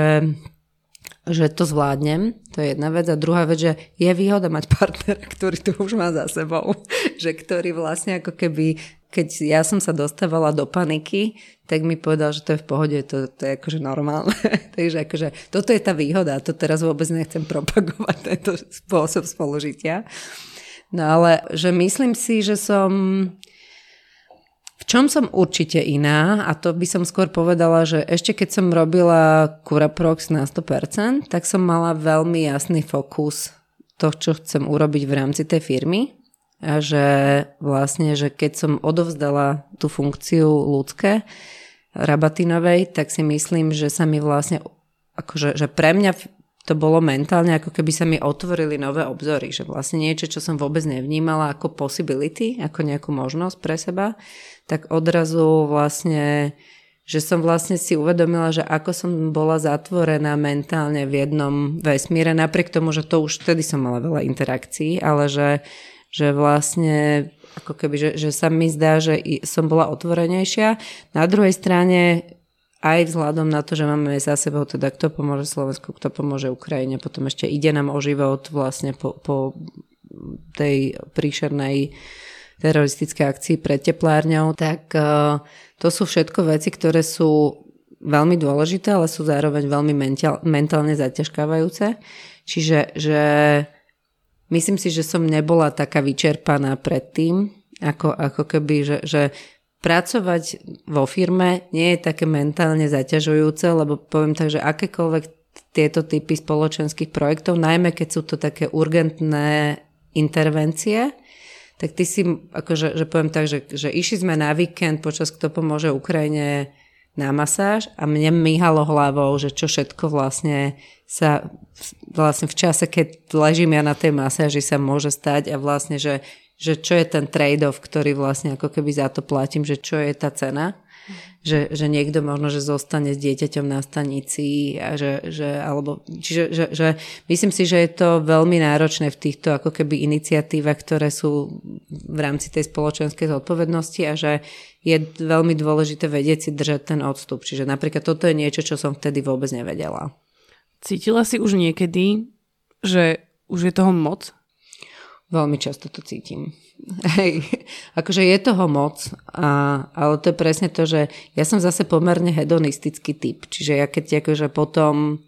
Speaker 3: že to zvládnem, to je jedna vec. A druhá vec, že je výhoda mať partnera, ktorý to už má za sebou. že ktorý vlastne ako keby, keď ja som sa dostávala do paniky, tak mi povedal, že to je v pohode, to, to je akože normálne. Takže akože toto je tá výhoda, to teraz vôbec nechcem propagovať, tento spôsob spolužitia. No ale že myslím si, že som čom som určite iná, a to by som skôr povedala, že ešte keď som robila Curaprox na 100%, tak som mala veľmi jasný fokus to, čo chcem urobiť v rámci tej firmy. A že vlastne, že keď som odovzdala tú funkciu ľudské, Rabatinovej, tak si myslím, že sa mi vlastne, akože, že pre mňa to bolo mentálne, ako keby sa mi otvorili nové obzory, že vlastne niečo, čo som vôbec nevnímala ako possibility, ako nejakú možnosť pre seba, tak odrazu vlastne že som vlastne si uvedomila, že ako som bola zatvorená mentálne v jednom vesmíre, napriek tomu, že to už vtedy som mala veľa interakcií, ale že, že vlastne ako keby, že, že sa mi zdá, že som bola otvorenejšia. Na druhej strane aj vzhľadom na to, že máme za sebou teda kto pomôže Slovensku, kto pomôže Ukrajine, potom ešte ide nám o život vlastne po, po tej príšernej teroristické akcii pred teplárňou, tak e, to sú všetko veci, ktoré sú veľmi dôležité, ale sú zároveň veľmi mentálne zaťažkávajúce. Čiže že myslím si, že som nebola taká vyčerpaná predtým, ako, ako keby, že, že pracovať vo firme nie je také mentálne zaťažujúce, lebo poviem tak, že akékoľvek tieto typy spoločenských projektov, najmä keď sú to také urgentné intervencie, tak ty si, akože, že poviem tak, že, že išli sme na víkend počas Kto pomôže Ukrajine na masáž a mne míhalo hlavou, že čo všetko vlastne sa vlastne v čase, keď ležím ja na tej masáži sa môže stať a vlastne, že, že čo je ten trade-off, ktorý vlastne ako keby za to platím, že čo je tá cena že, že niekto možno, že zostane s dieťaťom na stanici a že, že alebo, čiže, že, že myslím si, že je to veľmi náročné v týchto ako keby iniciatívach, ktoré sú v rámci tej spoločenskej zodpovednosti a že je veľmi dôležité vedieť si držať ten odstup. Čiže napríklad toto je niečo, čo som vtedy vôbec nevedela.
Speaker 1: Cítila si už niekedy, že už je toho moc?
Speaker 3: Veľmi často to cítim. Hej, akože je toho moc, a, ale to je presne to, že ja som zase pomerne hedonistický typ, čiže ja keď akože potom,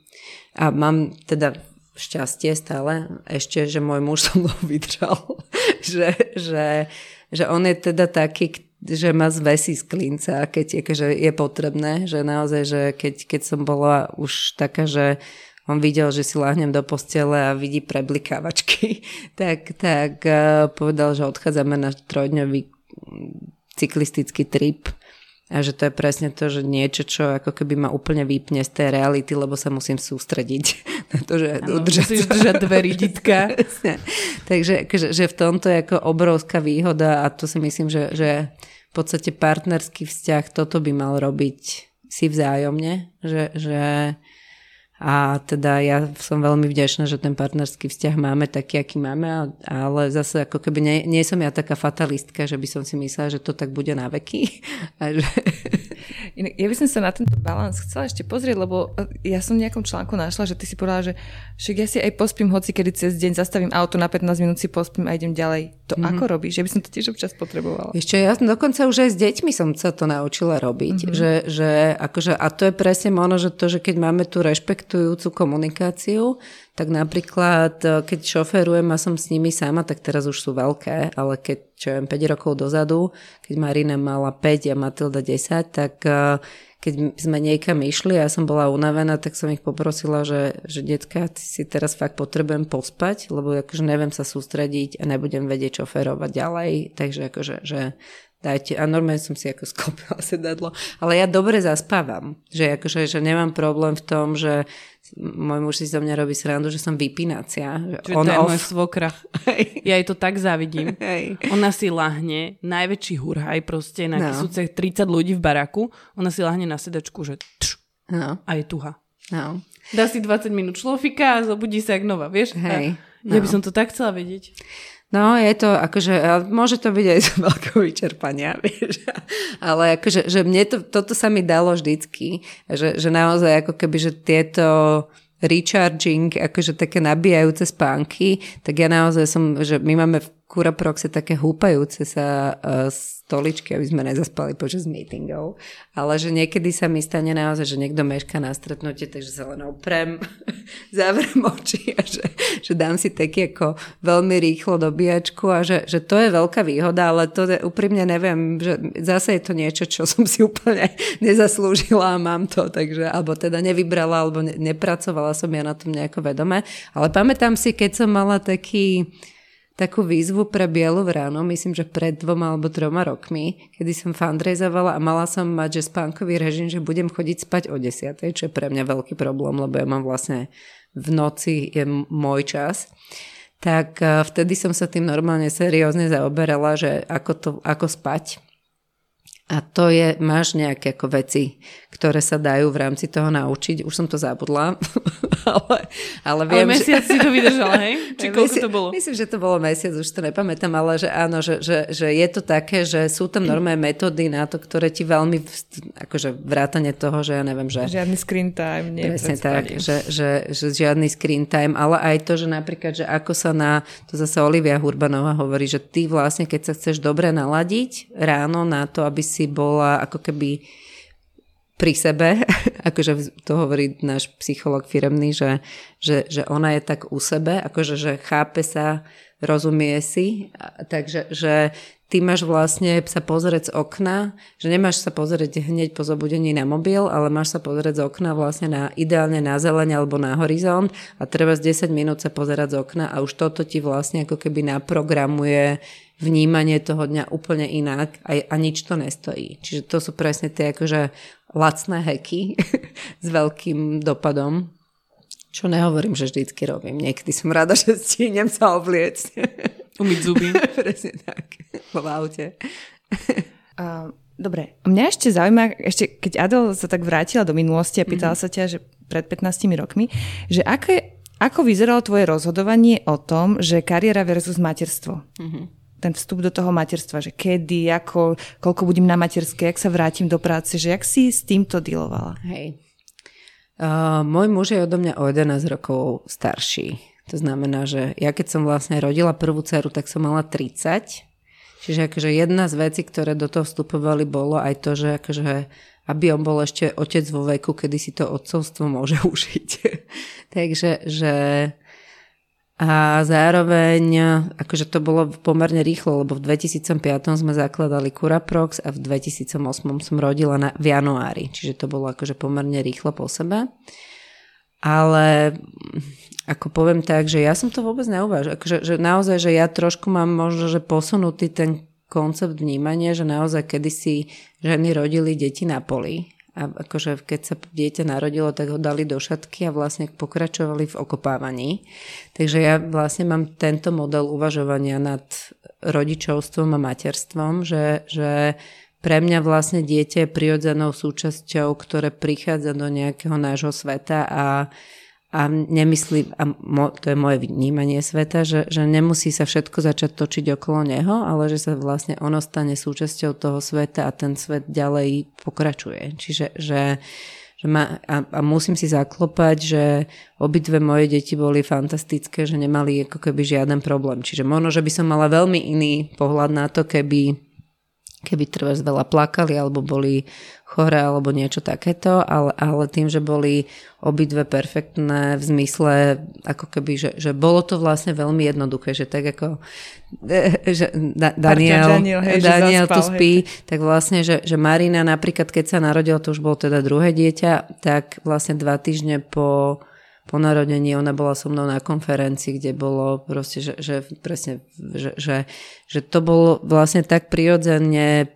Speaker 3: a mám teda šťastie stále, ešte, že môj muž so mnou vydržal, že, že, že on je teda taký, že ma zvesí z klinca, keď akože je potrebné, že naozaj, že keď, keď som bola už taká, že on videl, že si láhnem do postele a vidí preblikávačky, tak, tak uh, povedal, že odchádzame na trojdňový cyklistický trip. A že to je presne to, že niečo, čo ako keby ma úplne vypne z tej reality, lebo sa musím sústrediť na to, že
Speaker 1: ano, udržať musíš držať dve riditka.
Speaker 3: Takže že, že v tomto je ako obrovská výhoda a to si myslím, že, že v podstate partnerský vzťah toto by mal robiť si vzájomne, že, že a teda ja som veľmi vďačná, že ten partnerský vzťah máme taký, aký máme, ale zase ako keby nie, nie som ja taká fatalistka, že by som si myslela, že to tak bude na veky. A že...
Speaker 2: Ja by som sa na tento balans chcela ešte pozrieť, lebo ja som v nejakom článku našla, že ty si povedala, že však ja si aj pospím hoci, kedy cez deň zastavím auto na 15 minút si pospím a idem ďalej. To mm-hmm. ako robíš? Ja by som to tiež občas potrebovala.
Speaker 3: Ešte ja dokonca už aj s deťmi som sa to naučila robiť. Mm-hmm. Že, že akože, a to je presne ono, že to, že keď máme tu rešpekt rešpektujúcu komunikáciu, tak napríklad, e, keď šoferujem a som s nimi sama, tak teraz už sú veľké, ale keď, čo viem, 5 rokov dozadu, keď Marina mala 5 a Matilda 10, tak e, keď sme niekam išli a ja som bola unavená, tak som ich poprosila, že, že detka, si teraz fakt potrebujem pospať, lebo akože neviem sa sústrediť a nebudem vedieť šoferovať ďalej, takže akože že dajte, a normálne som si ako sklopila sedadlo, ale ja dobre zaspávam, že akože, že nemám problém v tom, že môj muž si zo mňa robí srandu, že som vypínacia.
Speaker 1: Že on to je môj svokra. Ja jej to tak závidím. Hej. Ona si lahne, najväčší hurhaj proste, na no. 30 ľudí v baraku, ona si lahne na sedačku, že tš, no. a je tuha. No. Dá si 20 minút šlofika a zobudí sa jak nova, vieš? Hej. No. Ja by no. som to tak chcela vedieť.
Speaker 3: No, je to akože, môže to byť aj z veľkého vyčerpania, vieš, ale akože, že mne to, toto sa mi dalo vždycky, že, že naozaj ako keby, že tieto recharging, akože také nabíjajúce spánky, tak ja naozaj som, že my máme v Curaproxe také húpajúce sa uh, stoličky, aby sme nezaspali počas meetingov. Ale že niekedy sa mi stane naozaj, že niekto meška na stretnutie, takže sa len oprem, zavrem oči a že, že dám si taký ako veľmi rýchlo dobíjačku a že, že to je veľká výhoda, ale to je, úprimne neviem, že zase je to niečo, čo som si úplne nezaslúžila a mám to, takže, alebo teda nevybrala, alebo ne, nepracovala som ja na tom nejako vedome. Ale pamätám si, keď som mala taký takú výzvu pre Bielu ráno, myslím, že pred dvoma alebo troma rokmi, kedy som fundraizovala a mala som mať, že spánkový režim, že budem chodiť spať o 10, čo je pre mňa veľký problém, lebo ja mám vlastne v noci je môj čas tak eh, vtedy som sa tým normálne seriózne zaoberala, že ako, to, ako spať. A to je, máš nejaké ako veci, ktoré sa dajú v rámci toho naučiť. Už som to zabudla, ale, ale viem,
Speaker 1: ale mesiac že... si to vydržala, hej? Či koľko mesiac, to bolo?
Speaker 3: Myslím, že to bolo mesiac, už to nepamätám, ale že áno, že, že, že je to také, že sú tam normálne metódy na to, ktoré ti veľmi, akože vrátane toho, že ja neviem, že...
Speaker 2: Žiadny screen time, nie
Speaker 3: Presne tak, že, že, že žiadny screen time, ale aj to, že napríklad, že ako sa na, to zase Olivia Hurbanová hovorí, že ty vlastne, keď sa chceš dobre naladiť ráno na to, aby si bola ako keby pri sebe, akože to hovorí náš psycholog firemný, že, že, že ona je tak u sebe, akože že chápe sa, rozumie si, takže že ty máš vlastne sa pozrieť z okna, že nemáš sa pozrieť hneď po zobudení na mobil, ale máš sa pozrieť z okna vlastne na, ideálne na zeleň alebo na horizont a treba z 10 minút sa pozerať z okna a už toto ti vlastne ako keby naprogramuje vnímanie toho dňa úplne inak a, a nič to nestojí. Čiže to sú presne tie akože lacné heky s veľkým dopadom. Čo nehovorím, že vždycky robím. Niekedy som rada, že stínem sa obliecť.
Speaker 1: Umyť zuby.
Speaker 3: Presne tak. V aute.
Speaker 2: Uh, dobre. Mňa ešte zaujíma, ešte keď Adel sa tak vrátila do minulosti a pýtala mm-hmm. sa ťa, že pred 15 rokmi, že aké, ako vyzeralo tvoje rozhodovanie o tom, že kariéra versus materstvo? Mm-hmm ten vstup do toho materstva, že kedy, ako, koľko budem na materskej, jak sa vrátim do práce, že jak si s týmto dealovala?
Speaker 3: Hej. Uh, môj muž je odo mňa o 11 rokov starší. To znamená, že ja keď som vlastne rodila prvú dceru, tak som mala 30. Čiže akože jedna z vecí, ktoré do toho vstupovali, bolo aj to, že akože aby on bol ešte otec vo veku, kedy si to otcovstvo môže užiť. Takže že a zároveň, akože to bolo pomerne rýchlo, lebo v 2005 sme zakladali Curaprox a v 2008 som rodila na, v januári, čiže to bolo akože pomerne rýchlo po sebe. Ale ako poviem tak, že ja som to vôbec neuvažila. Akože, že naozaj, že ja trošku mám možno, že posunutý ten koncept vnímania, že naozaj kedysi ženy rodili deti na poli a akože keď sa dieťa narodilo, tak ho dali do šatky a vlastne pokračovali v okopávaní. Takže ja vlastne mám tento model uvažovania nad rodičovstvom a materstvom, že, že pre mňa vlastne dieťa je prirodzenou súčasťou, ktoré prichádza do nejakého nášho sveta a a nemyslím, a mo, to je moje vnímanie sveta, že, že nemusí sa všetko začať točiť okolo neho, ale že sa vlastne ono stane súčasťou toho sveta a ten svet ďalej pokračuje. Čiže že, že ma, a, a musím si zaklopať, že obidve moje deti boli fantastické, že nemali ako keby žiaden problém. Čiže možno, že by som mala veľmi iný pohľad na to, keby keby treba veľa plakali alebo boli chore alebo niečo takéto, ale, ale tým, že boli obidve perfektné v zmysle, ako keby, že, že bolo to vlastne veľmi jednoduché, že tak ako že da, Daniel,
Speaker 2: Daniel, hej,
Speaker 3: Daniel
Speaker 2: zaspal,
Speaker 3: tu spí,
Speaker 2: hej.
Speaker 3: tak vlastne, že, že Marina napríklad, keď sa narodila, to už bolo teda druhé dieťa, tak vlastne dva týždne po po narodení ona bola so mnou na konferencii, kde bolo proste, že, že presne, že, že, že to bolo vlastne tak prirodzene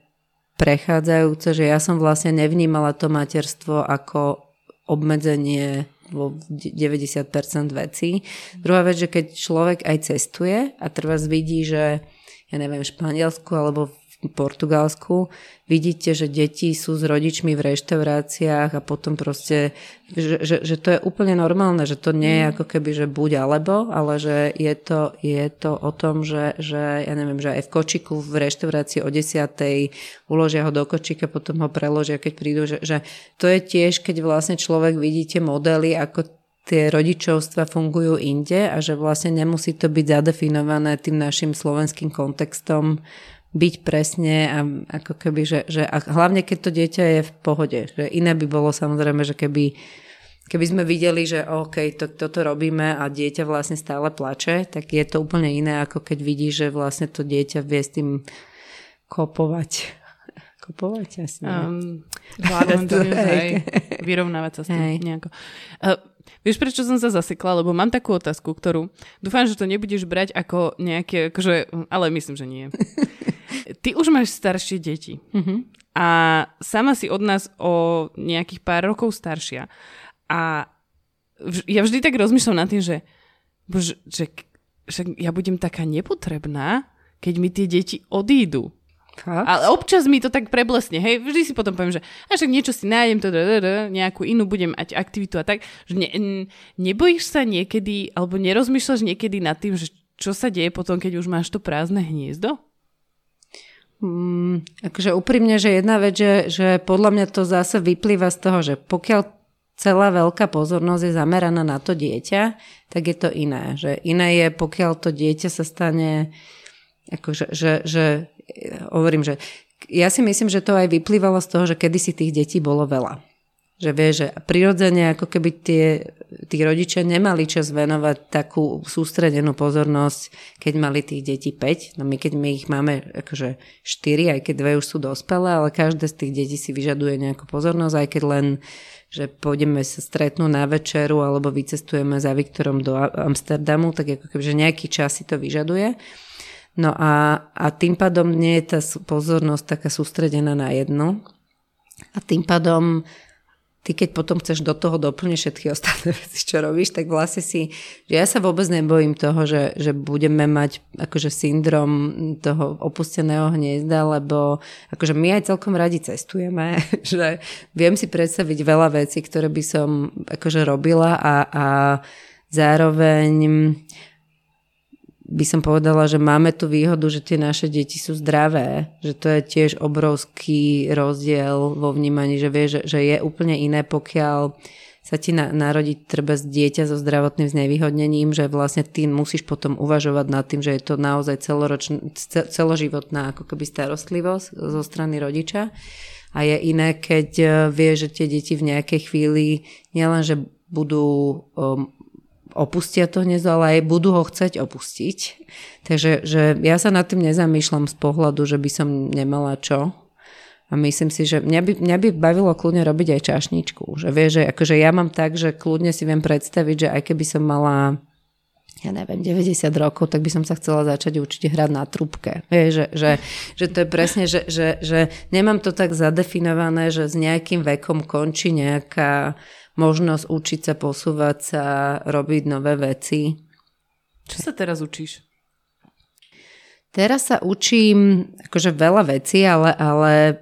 Speaker 3: prechádzajúce, že ja som vlastne nevnímala to materstvo ako obmedzenie vo 90% vecí. Druhá vec, že keď človek aj cestuje a trvá vidí, že ja neviem, v Španielsku alebo Portugalsku, vidíte, že deti sú s rodičmi v reštauráciách a potom proste, že, že, že to je úplne normálne, že to nie je ako keby, že buď alebo, ale že je to, je to o tom, že, že ja neviem, že aj v kočiku v reštaurácii o desiatej uložia ho do kočíka, potom ho preložia, keď prídu, že, že to je tiež, keď vlastne človek vidíte modely, ako tie rodičovstva fungujú inde a že vlastne nemusí to byť zadefinované tým našim slovenským kontextom byť presne a ako keby, že, že a hlavne keď to dieťa je v pohode. Že iné by bolo samozrejme, že keby, keby sme videli, že OK, to, toto robíme a dieťa vlastne stále plače, tak je to úplne iné, ako keď vidí, že vlastne to dieťa vie s tým kopovať. Kopovať asi.
Speaker 1: Um, vládať to, hej, vyrovnávať sa s tým
Speaker 3: Hej.
Speaker 1: nejako. Uh, vieš, prečo som sa zasekla? Lebo mám takú otázku, ktorú dúfam, že to nebudeš brať ako nejaké, akože, ale myslím, že nie. Ty už máš staršie deti.
Speaker 3: Uh-huh.
Speaker 1: A sama si od nás o nejakých pár rokov staršia. A vž- ja vždy tak rozmýšľam nad tým, že, bož, že, že ja budem taká nepotrebná, keď mi tie deti odídu.
Speaker 3: Fakt?
Speaker 1: Ale občas mi to tak preblesne, hej, vždy si potom poviem, že a však niečo si nájdem, to, nejakú inú budem mať aktivitu a tak. Že ne, nebojíš sa niekedy, alebo nerozmýšľaš niekedy nad tým, že čo sa deje potom, keď už máš to prázdne hniezdo?
Speaker 3: Mm, akože úprimne, že jedna vec, že, že podľa mňa to zase vyplýva z toho, že pokiaľ celá veľká pozornosť je zameraná na to dieťa, tak je to iné. Že iné je, pokiaľ to dieťa sa stane, akože, že, že, hovorím, že ja si myslím, že to aj vyplývalo z toho, že kedysi tých detí bolo veľa. Že vie, že prirodzene ako keby tie, tí rodičia nemali čas venovať takú sústredenú pozornosť, keď mali tých detí 5. No my keď my ich máme akože 4, aj keď dve už sú dospelé, ale každé z tých detí si vyžaduje nejakú pozornosť, aj keď len že pôjdeme sa stretnúť na večeru alebo vycestujeme za Viktorom do Amsterdamu, tak ako keby, že nejaký čas si to vyžaduje. No a, a tým pádom nie je tá pozornosť taká sústredená na jednu. A tým pádom ty keď potom chceš do toho doplniť všetky ostatné veci, čo robíš, tak vlastne si, že ja sa vôbec nebojím toho, že, že budeme mať akože syndrom toho opusteného hniezda, lebo akože my aj celkom radi cestujeme, že viem si predstaviť veľa vecí, ktoré by som akože robila a, a zároveň by som povedala, že máme tu výhodu, že tie naše deti sú zdravé, že to je tiež obrovský rozdiel vo vnímaní, že vie, že, že je úplne iné, pokiaľ sa ti na, narodí treba dieťa so zdravotným znevýhodnením, že vlastne ty musíš potom uvažovať nad tým, že je to naozaj celoročn, celoživotná ako keby starostlivosť zo strany rodiča. A je iné, keď vie, že tie deti v nejakej chvíli nielenže budú um, opustia to hniezdo, ale aj budú ho chcieť opustiť. Takže že ja sa nad tým nezamýšľam z pohľadu, že by som nemala čo. A myslím si, že mňa by, mňa by bavilo kľudne robiť aj čašničku. Že vie, že akože ja mám tak, že kľudne si viem predstaviť, že aj keby som mala ja neviem, 90 rokov, tak by som sa chcela začať určite hrať na trúbke. Vie, že, že, že to je presne, že, že, že nemám to tak zadefinované, že s nejakým vekom končí nejaká možnosť učiť sa, posúvať sa, robiť nové veci.
Speaker 1: Čo sa teraz učíš?
Speaker 3: Teraz sa učím akože veľa vecí, ale, ale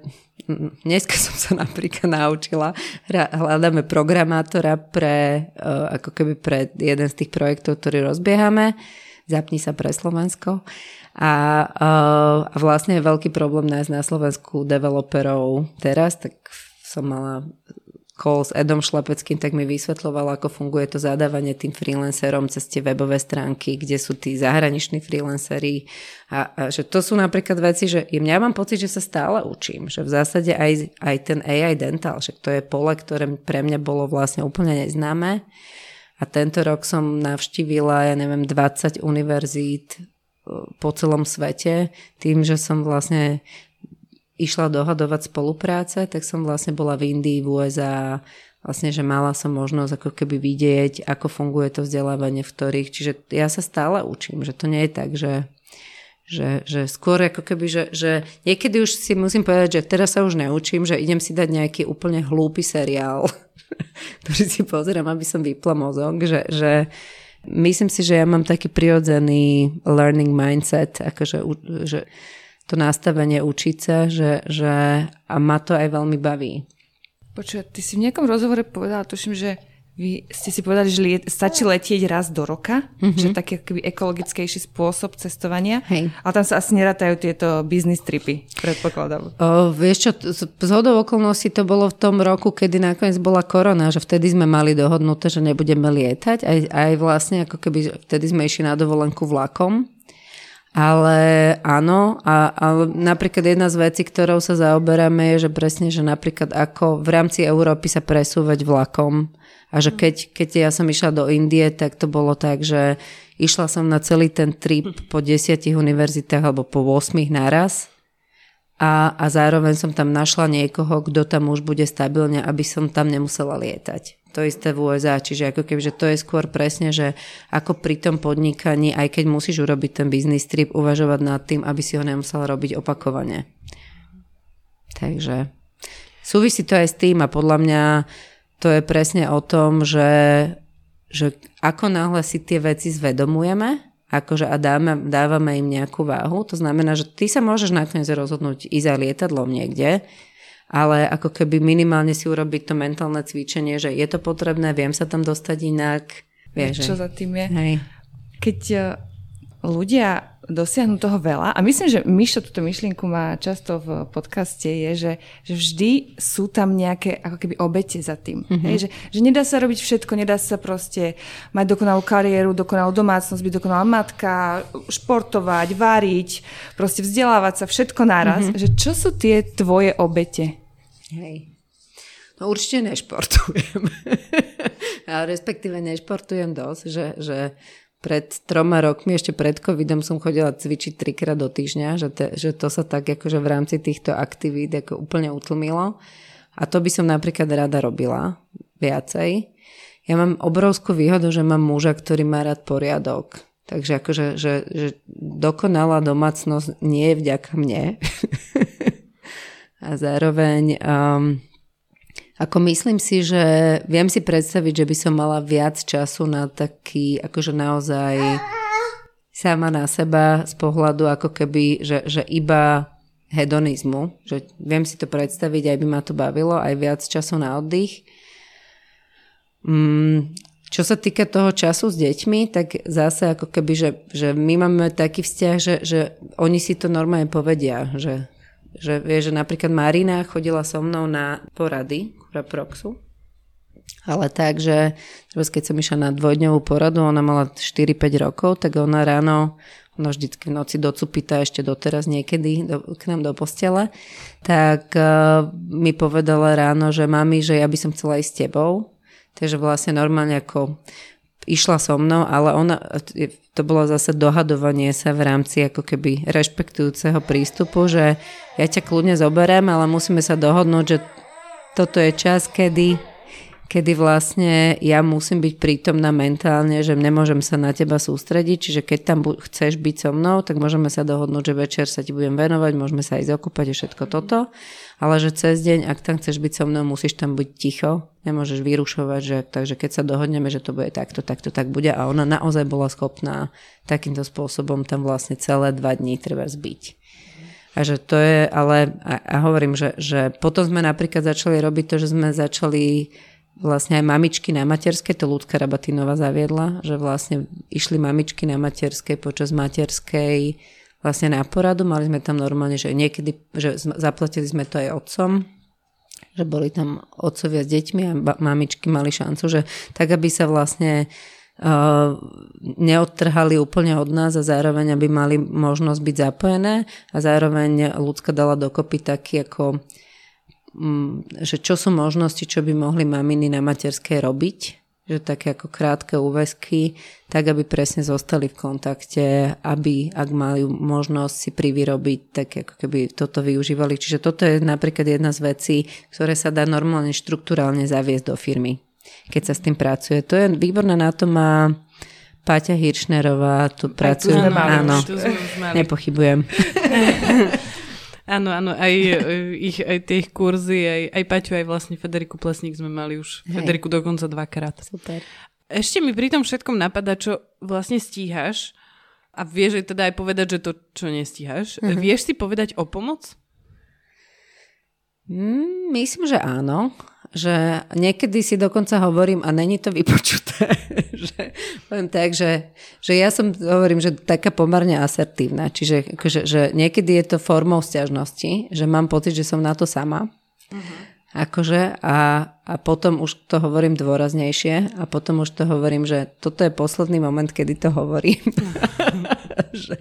Speaker 3: dneska som sa napríklad naučila, hľadáme programátora pre, ako keby pre jeden z tých projektov, ktorý rozbiehame. Zapni sa pre Slovensko. A, a vlastne je veľký problém nájsť na Slovensku developerov teraz, tak som mala call s Edom Šlapeckým, tak mi vysvetloval, ako funguje to zadávanie tým freelancerom cez tie webové stránky, kde sú tí zahraniční freelanceri. A, a že to sú napríklad veci, že ja mám pocit, že sa stále učím. Že v zásade aj, aj ten AI dental, že to je pole, ktoré pre mňa bolo vlastne úplne neznáme. A tento rok som navštívila, ja neviem, 20 univerzít e, po celom svete, tým, že som vlastne išla dohadovať spolupráce, tak som vlastne bola v Indii, v USA, vlastne, že mala som možnosť ako keby vidieť, ako funguje to vzdelávanie v ktorých, čiže ja sa stále učím, že to nie je tak, že že, že skôr ako keby, že, že niekedy už si musím povedať, že teraz sa už neučím, že idem si dať nejaký úplne hlúpy seriál, ktorý si pozerám, aby som vypla mozog, že, že myslím si, že ja mám taký prirodzený learning mindset, akože že to nastavenie učiť sa, že, že a ma to aj veľmi baví.
Speaker 2: Počuj, ty si v nejakom rozhovore povedala, tuším, že vy ste si povedali, že liet, stačí letieť raz do roka, mm-hmm. že taký akoby ekologickejší spôsob cestovania. Hej. Ale tam sa asi nerátajú tieto business tripy, predpokladám.
Speaker 3: O, vieš čo, z hodou okolností to bolo v tom roku, kedy nakoniec bola korona, že vtedy sme mali dohodnuté, že nebudeme lietať. Aj, aj vlastne ako keby vtedy sme išli na dovolenku vlakom. Ale áno, a, a napríklad jedna z vecí, ktorou sa zaoberáme je, že presne, že napríklad ako v rámci Európy sa presúvať vlakom. A že keď, keď ja som išla do Indie, tak to bolo tak, že išla som na celý ten trip po desiatich univerzitách alebo po 8 naraz. A, a zároveň som tam našla niekoho, kto tam už bude stabilne, aby som tam nemusela lietať to isté v USA. Čiže ako keby, že to je skôr presne, že ako pri tom podnikaní, aj keď musíš urobiť ten business trip, uvažovať nad tým, aby si ho nemusel robiť opakovane. Takže súvisí to aj s tým a podľa mňa to je presne o tom, že, že ako náhle si tie veci zvedomujeme, akože a dáme, dávame im nejakú váhu, to znamená, že ty sa môžeš nakoniec rozhodnúť ísť aj lietadlom niekde, ale ako keby minimálne si urobiť to mentálne cvičenie, že je to potrebné, viem sa tam dostať inak.
Speaker 2: Vieš, Čo za tým je? Hej. Keď e, ľudia dosiahnu toho veľa, a myslím, že Mišo túto myšlienku má často v podcaste, je, že, že vždy sú tam nejaké ako keby obete za tým. Mm-hmm. Hej, že, že nedá sa robiť všetko, nedá sa proste mať dokonalú kariéru, dokonalú domácnosť, byť dokonalá matka, športovať, variť, proste vzdelávať sa, všetko naraz. Mm-hmm. Že čo sú tie tvoje obete?
Speaker 3: Hej. No určite nešportujem. Respektíve nešportujem dosť, že, že pred troma rokmi, ešte pred covidom som chodila cvičiť trikrát do týždňa, že, te, že to sa tak akože v rámci týchto aktivít ako úplne utlmilo. A to by som napríklad rada robila viacej. Ja mám obrovskú výhodu, že mám muža, ktorý má rád poriadok. Takže akože, že, že dokonalá domácnosť nie je vďaka mne. a zároveň um, ako myslím si, že viem si predstaviť, že by som mala viac času na taký, akože naozaj sama na seba z pohľadu ako keby, že, že iba hedonizmu, že viem si to predstaviť, aj by ma to bavilo, aj viac času na oddych. Mm, čo sa týka toho času s deťmi, tak zase ako keby, že, že my máme taký vzťah, že, že oni si to normálne povedia, že že vie, že napríklad Marina chodila so mnou na porady Proxu, ale tak, že keď som išla na dvojdňovú poradu, ona mala 4-5 rokov, tak ona ráno, ona vždycky v noci docupita ešte doteraz niekedy do, k nám do postele, tak uh, mi povedala ráno, že mami, že ja by som chcela ísť s tebou. Takže vlastne normálne ako išla so mnou, ale ona, to bolo zase dohadovanie sa v rámci ako keby rešpektujúceho prístupu, že ja ťa kľudne zoberiem, ale musíme sa dohodnúť, že toto je čas, kedy, kedy vlastne ja musím byť prítomná mentálne, že nemôžem sa na teba sústrediť, čiže keď tam chceš byť so mnou, tak môžeme sa dohodnúť, že večer sa ti budem venovať, môžeme sa ísť okúpať a všetko toto. Ale že cez deň, ak tam chceš byť so mnou, musíš tam byť ticho, nemôžeš vyrušovať, že, takže keď sa dohodneme, že to bude takto, takto, tak bude. A ona naozaj bola schopná takýmto spôsobom tam vlastne celé dva dní treba zbyť. A že to je, ale a, a hovorím, že, že potom sme napríklad začali robiť to, že sme začali vlastne aj mamičky na materskej, to ľudka Rabatinova zaviedla, že vlastne išli mamičky na materskej počas materskej vlastne na poradu. Mali sme tam normálne, že niekedy, že zaplatili sme to aj otcom, že boli tam otcovia s deťmi a mamičky mali šancu, že tak, aby sa vlastne uh, neodtrhali úplne od nás a zároveň, aby mali možnosť byť zapojené a zároveň ľudská dala dokopy taký ako že čo sú možnosti, čo by mohli maminy na materskej robiť že také ako krátke úväzky, tak aby presne zostali v kontakte, aby ak mali možnosť si privyrobiť, tak ako keby toto využívali. Čiže toto je napríklad jedna z vecí, ktoré sa dá normálne štruktúrálne zaviesť do firmy, keď sa s tým pracuje. To je výborné na to má Páťa Hiršnerová, tu pracuje. Áno, nepochybujem.
Speaker 1: Áno, áno, aj, e, ich, aj tie ich kurzy, aj, aj Paťu, aj vlastne Federiku Plesník sme mali už. Hej. Federiku dokonca dvakrát.
Speaker 3: Super.
Speaker 1: Ešte mi pri tom všetkom napadá, čo vlastne stíhaš a vieš teda aj povedať, že to, čo nestíhaš. Uh-huh. Vieš si povedať o pomoc?
Speaker 3: Mm, myslím, že áno že niekedy si dokonca hovorím, a není to vypočuté, že poviem tak, že, že ja som, hovorím, že taká pomerne asertívna, čiže že, že niekedy je to formou stiažnosti, že mám pocit, že som na to sama. Uh-huh. Akože a, a potom už to hovorím dôraznejšie a potom už to hovorím, že toto je posledný moment, kedy to hovorím. že,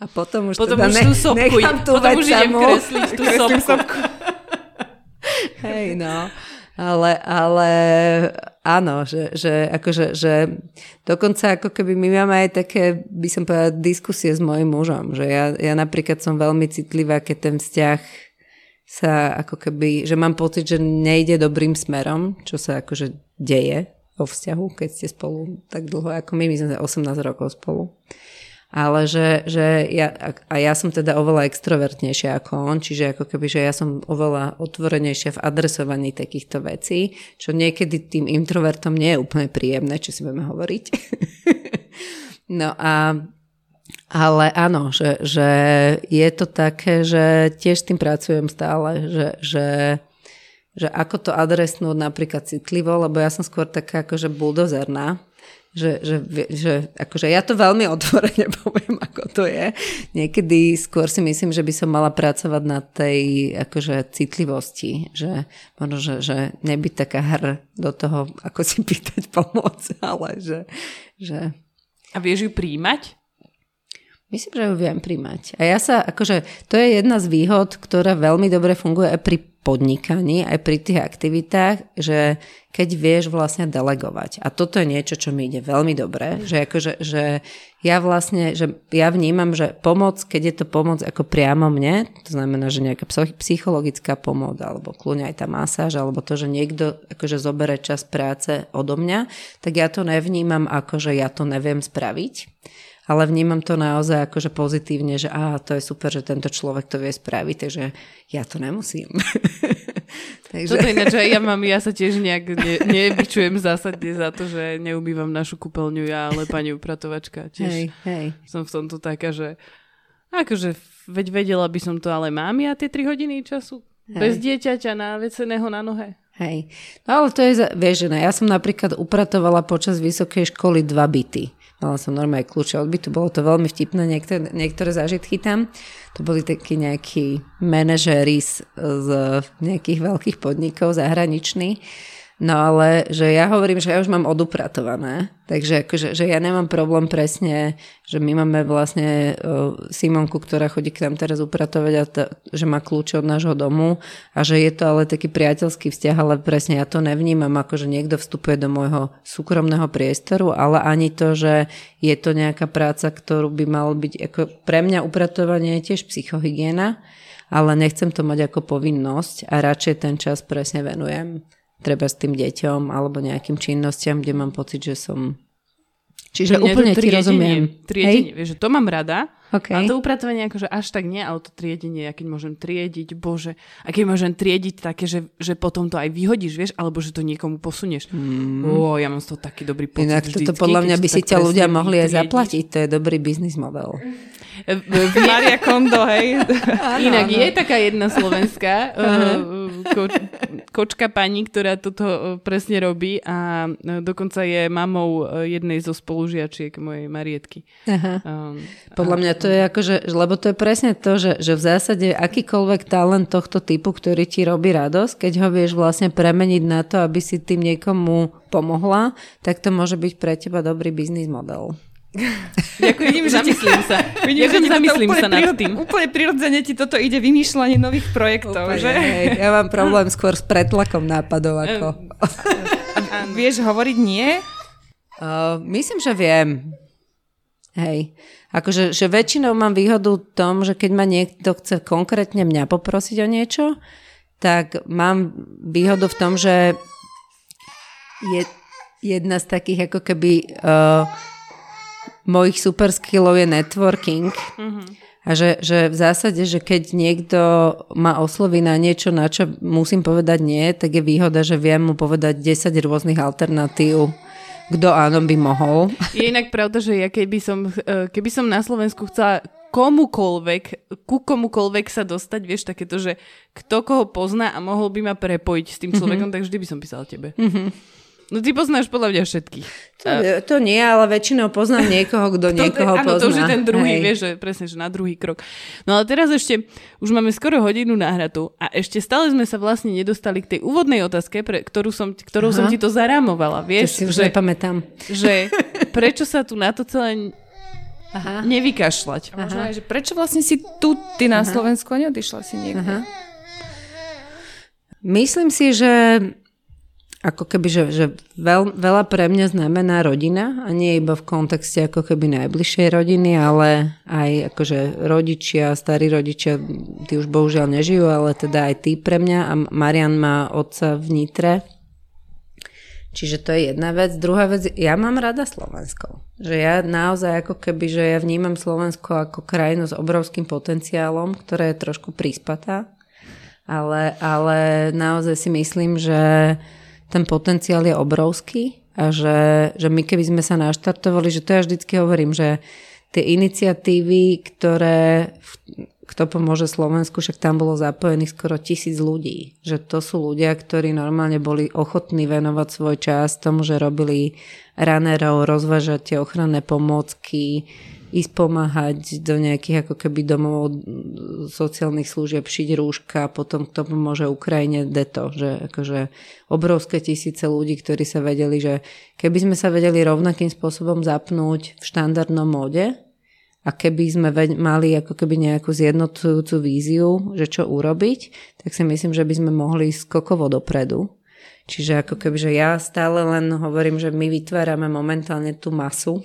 Speaker 3: a potom už
Speaker 1: potom
Speaker 3: teda
Speaker 1: už
Speaker 3: ne,
Speaker 1: tú sopku,
Speaker 3: nechám tú
Speaker 1: potom
Speaker 3: vec
Speaker 1: už idem kresliť tú sopku.
Speaker 3: Hej, no ale, ale áno, že, že, akože, že dokonca ako keby my máme aj také, by som povedala, diskusie s mojim mužom, že ja, ja napríklad som veľmi citlivá, keď ten vzťah sa ako keby, že mám pocit, že nejde dobrým smerom, čo sa akože deje vo vzťahu, keď ste spolu tak dlho ako my, my sme 18 rokov spolu ale že, že ja, a ja som teda oveľa extrovertnejšia ako on, čiže ako keby, že ja som oveľa otvorenejšia v adresovaní takýchto vecí, čo niekedy tým introvertom nie je úplne príjemné, čo si budeme hovoriť. no a ale áno, že, že je to také, že tiež tým pracujem stále, že, že, že ako to adresnúť napríklad citlivo, lebo ja som skôr taká akože buldozerná, že, že, že akože ja to veľmi otvorene poviem, ako to je. Niekedy skôr si myslím, že by som mala pracovať na tej akože citlivosti, že možno, že, že nebyť taká hr do toho, ako si pýtať pomoc, ale že, že...
Speaker 1: A vieš ju príjmať?
Speaker 3: Myslím, že ju viem príjmať. A ja sa, akože, to je jedna z výhod, ktorá veľmi dobre funguje aj pri podnikaní, aj pri tých aktivitách, že keď vieš vlastne delegovať. A toto je niečo, čo mi ide veľmi dobre, že, akože, že ja vlastne, že ja vnímam, že pomoc, keď je to pomoc ako priamo mne, to znamená, že nejaká psychologická pomoc, alebo kľúňa aj tá masáž, alebo to, že niekto akože zobere čas práce odo mňa, tak ja to nevnímam ako, že ja to neviem spraviť ale vnímam to naozaj akože pozitívne, že á, to je super, že tento človek to vie spraviť, takže ja to nemusím.
Speaker 1: takže... Toto ináč ja mám, ja sa tiež nejak ne, nevyčujem zásadne za to, že neubývam našu kúpeľňu ja, ale pani upratovačka. Tiež hej, hej. som v tomto taká, že akože veď vedela by som to, ale mám ja tie 3 hodiny času hej. bez dieťaťa na veceného na nohe.
Speaker 3: Hej. No ale to je, vieš, ja som napríklad upratovala počas vysokej školy dva byty. Mala som normálne kľúče od bytu, bolo to veľmi vtipné, niektoré, niektoré zážitky tam. To boli takí nejakí manažéri z, z nejakých veľkých podnikov zahraniční No ale že ja hovorím, že ja už mám odupratované, takže akože, že ja nemám problém presne, že my máme vlastne uh, Simonku, ktorá chodí k nám teraz upratovať a to, že má kľúče od nášho domu a že je to ale taký priateľský vzťah, ale presne ja to nevnímam ako, že niekto vstupuje do môjho súkromného priestoru, ale ani to, že je to nejaká práca, ktorú by mal byť, ako pre mňa upratovanie je tiež psychohygiena, ale nechcem to mať ako povinnosť a radšej ten čas presne venujem treba s tým deťom alebo nejakým činnostiam, kde mám pocit, že som... Čiže Mňa úplne ti rozumiem.
Speaker 1: Triedenie, vieš, že to mám rada, okay. ale to upratovanie akože až tak nie, ale to triedenie, ja keď môžem triediť, bože, a keď môžem triediť také, že, že potom to aj vyhodíš, vieš, alebo že to niekomu posunieš. Mm. Ó, ja mám z toho taký dobrý pocit.
Speaker 3: Inak toto podľa mňa by si ťa ľudia mohli aj zaplatiť, to je dobrý biznis model.
Speaker 2: Maria Kondo, hej.
Speaker 4: Inak je taká jedna slovenská uh, ko, kočka pani, ktorá toto presne robí a dokonca je mamou jednej zo spolužiačiek mojej Marietky. Aha.
Speaker 3: Um, Podľa mňa to je ako, že, lebo to je presne to, že, že v zásade akýkoľvek talent tohto typu, ktorý ti robí radosť, keď ho vieš vlastne premeniť na to, aby si tým niekomu pomohla, tak to môže byť pre teba dobrý biznis model.
Speaker 4: Ďakujem, vidím, zamyslím sa. Vidím, Ďakujem, zamyslím sa nad tým.
Speaker 2: Úplne prirodzene ti toto ide vymýšľanie nových projektov, úplne, že?
Speaker 3: Hej, ja mám problém skôr s pretlakom nápadov ako...
Speaker 2: Vieš hovoriť nie?
Speaker 3: Uh, myslím, že viem. Hej. Akože že väčšinou mám výhodu v tom, že keď ma niekto chce konkrétne mňa poprosiť o niečo, tak mám výhodu v tom, že je jedna z takých ako keby uh, mojich super skillov je networking. Mm-hmm. A že, že v zásade, že keď niekto ma osloví na niečo, na čo musím povedať nie, tak je výhoda, že viem mu povedať 10 rôznych alternatív, kto áno by mohol.
Speaker 4: Je inak pravda, že ja keby som, e, keby som na Slovensku chcela komukolvek, ku komukolvek sa dostať, vieš, takéto, že kto koho pozná a mohol by ma prepojiť s tým človekom, mm-hmm. tak vždy by som písala tebe. Mm-hmm. No ty poznáš podľa mňa všetkých.
Speaker 3: To, to nie, ale väčšinou poznám niekoho, kto niekoho
Speaker 4: áno,
Speaker 3: pozná.
Speaker 4: to už je ten druhý, Hej. vieš, že presne, že na druhý krok. No ale teraz ešte, už máme skoro hodinu náhratu a ešte stále sme sa vlastne nedostali k tej úvodnej otázke, pre, ktorú som, ktorou som ti to zarámovala, vieš.
Speaker 3: To si už že, nepamätám.
Speaker 4: Že prečo sa tu na to celé Aha. nevykašľať.
Speaker 2: Možno aj, že prečo vlastne si tu, ty na Aha. Slovensku neodišla si niekde? Aha.
Speaker 3: Myslím si, že ako keby, že, že veľ, veľa pre mňa znamená rodina a nie iba v kontexte ako keby najbližšej rodiny, ale aj akože rodičia, starí rodičia, tí už bohužiaľ nežijú, ale teda aj tí pre mňa a Marian má otca v Nitre. Čiže to je jedna vec. Druhá vec, ja mám rada Slovensko. Že ja naozaj ako keby, že ja vnímam Slovensko ako krajinu s obrovským potenciálom, ktorá je trošku príspatá. Ale, ale naozaj si myslím, že ten potenciál je obrovský a že, že my keby sme sa naštartovali, že to ja vždycky hovorím, že tie iniciatívy, ktoré kto pomôže Slovensku, však tam bolo zapojených skoro tisíc ľudí. Že to sú ľudia, ktorí normálne boli ochotní venovať svoj čas tomu, že robili runnerov, rozvážať tie ochranné pomôcky, ísť pomáhať do nejakých ako keby domov sociálnych služieb, šiť rúška, potom to pomôže Ukrajine deto, že akože obrovské tisíce ľudí, ktorí sa vedeli, že keby sme sa vedeli rovnakým spôsobom zapnúť v štandardnom móde a keby sme mali ako keby nejakú zjednotujúcu víziu, že čo urobiť, tak si myslím, že by sme mohli skokovo dopredu. Čiže ako keby, že ja stále len hovorím, že my vytvárame momentálne tú masu,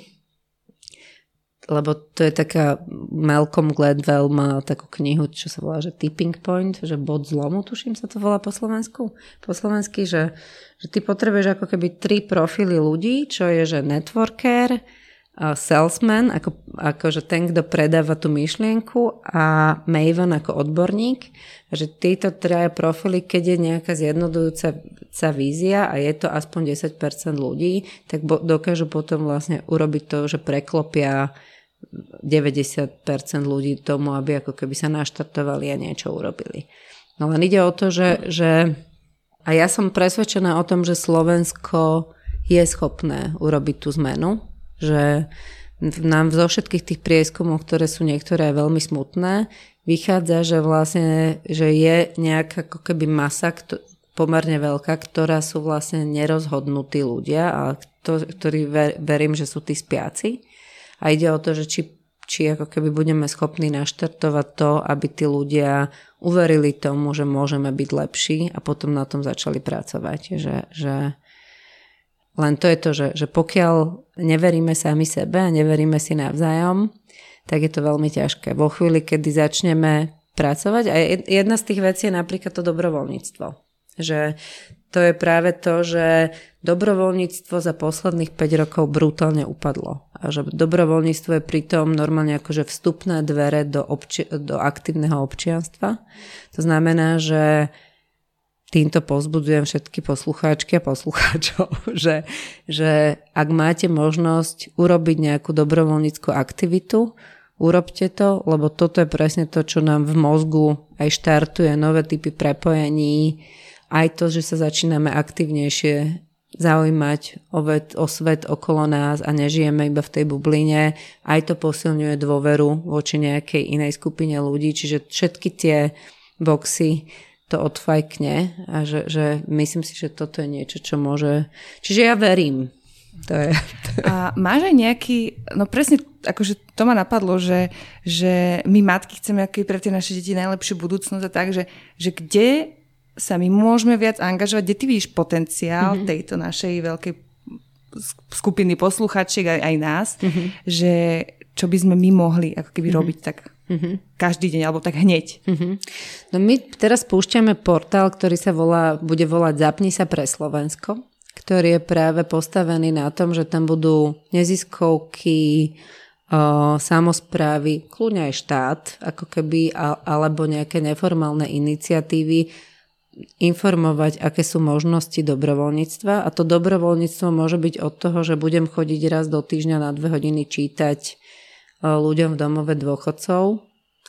Speaker 3: lebo to je taká, Malcolm Gladwell má takú knihu, čo sa volá, že Tipping Point, že bod zlomu, tuším sa to volá po Slovensku, po slovensky, že, že ty potrebuješ ako keby tri profily ľudí, čo je, že networker, salesman, ako, ako že ten, kto predáva tú myšlienku a Maven ako odborník, že títo traja profily, keď je nejaká zjednodujúca vízia a je to aspoň 10% ľudí, tak bo, dokážu potom vlastne urobiť to, že preklopia 90% ľudí tomu, aby ako keby sa naštartovali a niečo urobili. No len ide o to, že, že a ja som presvedčená o tom, že Slovensko je schopné urobiť tú zmenu, že nám zo všetkých tých prieskumov, ktoré sú niektoré veľmi smutné, vychádza, že vlastne, že je nejaká ako keby masa, kto, pomerne veľká, ktorá sú vlastne nerozhodnutí ľudia a to, ktorí ver, verím, že sú tí spiaci a ide o to, že či, či ako keby budeme schopní naštartovať to, aby tí ľudia uverili tomu, že môžeme byť lepší a potom na tom začali pracovať. Že, že len to je to, že, že pokiaľ neveríme sami sebe a neveríme si navzájom, tak je to veľmi ťažké. Vo chvíli, kedy začneme pracovať, a jedna z tých vecí je napríklad to dobrovoľníctvo. Že to je práve to, že dobrovoľníctvo za posledných 5 rokov brutálne upadlo. A že dobrovoľníctvo je pritom normálne akože vstupné dvere do, obči- do aktívneho občianstva. To znamená, že týmto pozbudzujem všetky poslucháčky a poslucháčov, že, že ak máte možnosť urobiť nejakú dobrovoľníckú aktivitu, urobte to, lebo toto je presne to, čo nám v mozgu aj štartuje nové typy prepojení, aj to, že sa začíname aktivnejšie zaujímať o, ved, o svet okolo nás a nežijeme iba v tej bubline. Aj to posilňuje dôveru voči nejakej inej skupine ľudí, čiže všetky tie boxy to odfajkne a že, že myslím si, že toto je niečo, čo môže... Čiže ja verím. To je.
Speaker 2: A máš aj nejaký, no presne, akože to ma napadlo, že, že my matky chceme aký pre tie naše deti najlepšiu budúcnosť a tak, že, že kde sa my môžeme viac angažovať, kde ty vidíš potenciál mm-hmm. tejto našej veľkej skupiny posluchačiek aj, aj nás, mm-hmm. že čo by sme my mohli ako keby mm-hmm. robiť tak mm-hmm. každý deň alebo tak hneď. Mm-hmm.
Speaker 3: No my teraz púšťame portál, ktorý sa volá, bude volať Zapni sa pre Slovensko, ktorý je práve postavený na tom, že tam budú neziskovky, o, samozprávy, kľudne aj štát, ako keby, alebo nejaké neformálne iniciatívy, informovať, aké sú možnosti dobrovoľníctva a to dobrovoľníctvo môže byť od toho, že budem chodiť raz do týždňa na dve hodiny čítať e, ľuďom v domove dôchodcov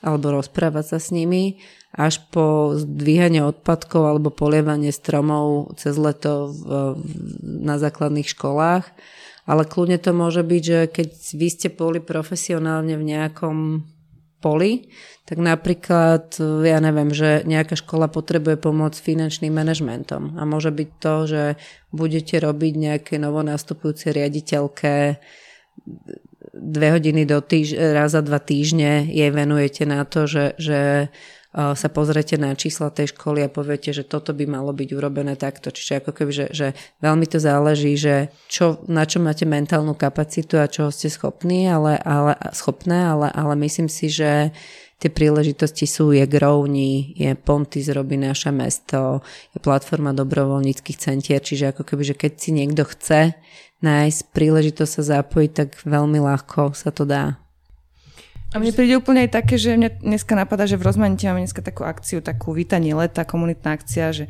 Speaker 3: alebo rozprávať sa s nimi až po zdvíhanie odpadkov alebo polievanie stromov cez leto v, na základných školách. Ale kľudne to môže byť, že keď vy ste boli profesionálne v nejakom poli, tak napríklad, ja neviem, že nejaká škola potrebuje pomoc s finančným manažmentom. A môže byť to, že budete robiť nejaké novonastupujúce riaditeľke dve hodiny do týž- raz za dva týždne jej venujete na to, že, že sa pozrete na čísla tej školy a poviete, že toto by malo byť urobené takto. Čiže ako keby, že, že veľmi to záleží, že čo, na čo máte mentálnu kapacitu a čo ste schopní, ale, ale, schopné, ale, ale myslím si, že tie príležitosti sú, je Grovni, je Pontis robí naše mesto, je platforma dobrovoľníckých centier, čiže ako keby, že keď si niekto chce nájsť príležitosť sa zapojiť, tak veľmi ľahko sa to dá.
Speaker 2: A mne príde úplne aj také, že mne dneska napadá, že v rozmanite máme dneska takú akciu, takú vítanie leta, komunitná akcia, že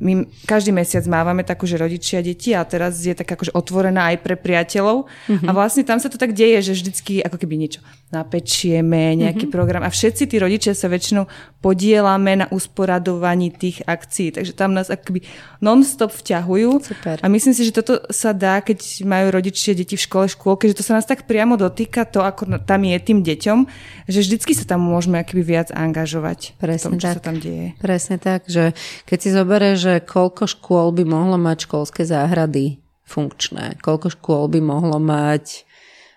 Speaker 2: my každý mesiac mávame takú, že rodičia deti a teraz je tak akože otvorená aj pre priateľov mm-hmm. a vlastne tam sa to tak deje, že vždycky ako keby niečo napečieme, nejaký mm-hmm. program a všetci tí rodičia sa väčšinou podielame na usporadovaní tých akcií, takže tam nás akoby non-stop vťahujú
Speaker 3: Super.
Speaker 2: a myslím si, že toto sa dá, keď majú rodičia deti v škole, škôlke, že to sa nás tak priamo dotýka to, ako tam je tým deťom, že vždycky sa tam môžeme akoby viac angažovať
Speaker 3: Presne
Speaker 2: v tom, čo
Speaker 3: tak.
Speaker 2: sa tam deje.
Speaker 3: Presne tak, že keď si zoberieš, že koľko škôl by mohlo mať školské záhrady funkčné, koľko škôl by mohlo mať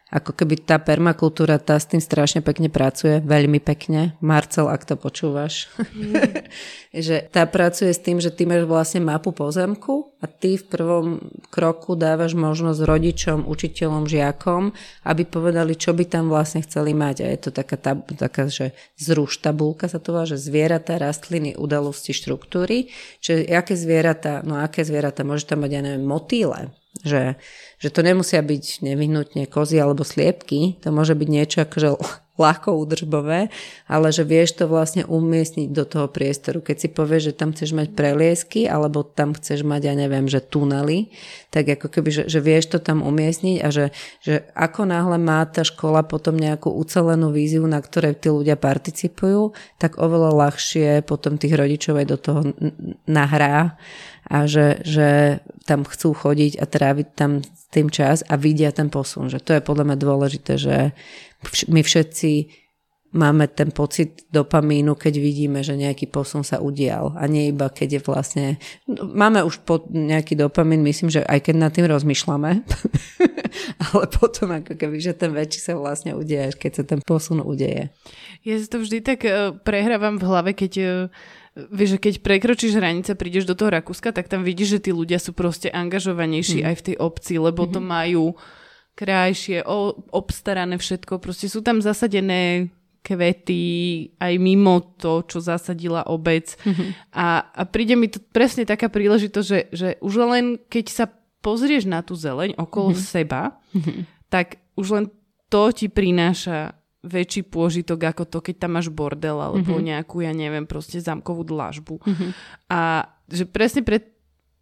Speaker 3: ako keby tá permakultúra, tá s tým strašne pekne pracuje, veľmi pekne. Marcel, ak to počúvaš. Mm. že tá pracuje s tým, že ty máš vlastne mapu pozemku a ty v prvom kroku dávaš možnosť rodičom, učiteľom, žiakom, aby povedali, čo by tam vlastne chceli mať. A je to taká, tab- taká že zruš tabulka sa to volá, že zvieratá, rastliny, udalosti, štruktúry. Čiže aké zvieratá, no aké zvieratá, môže tam mať, ja neviem, motýle, že že to nemusia byť nevyhnutne kozy alebo sliepky, to môže byť niečo akože ľahko údržbové, ale že vieš to vlastne umiestniť do toho priestoru. Keď si povieš, že tam chceš mať preliesky, alebo tam chceš mať, ja neviem, že tunely, tak ako keby, že, že vieš to tam umiestniť a že, že ako náhle má tá škola potom nejakú ucelenú víziu, na ktorej tí ľudia participujú, tak oveľa ľahšie potom tých rodičov aj do toho nahrá a že, že tam chcú chodiť a tráviť tam tým čas a vidia ten posun. Že to je podľa mňa dôležité, že my všetci máme ten pocit dopamínu, keď vidíme, že nejaký posun sa udial a nie iba keď je vlastne... Máme už po nejaký dopamín, myslím, že aj keď nad tým rozmýšľame, ale potom ako keby, že ten väčší sa vlastne udeje, keď sa ten posun udeje.
Speaker 4: Ja si to vždy tak uh, prehrávam v hlave, keď uh, Vieš, že keď prekročíš hranice, prídeš do toho Rakúska, tak tam vidíš, že tí ľudia sú proste angažovanejší mm. aj v tej obci, lebo mm-hmm. to mhm. majú krajšie, o, obstarané všetko. Proste sú tam zasadené kvety aj mimo to, čo zasadila obec. Mm-hmm. A, a príde mi to presne taká príležitosť, že, že už len keď sa pozrieš na tú zeleň okolo mm-hmm. seba, mm-hmm. tak už len to ti prináša väčší pôžitok ako to, keď tam máš bordel alebo mm-hmm. nejakú, ja neviem, proste zamkovú dlažbu. Mm-hmm. A že presne pre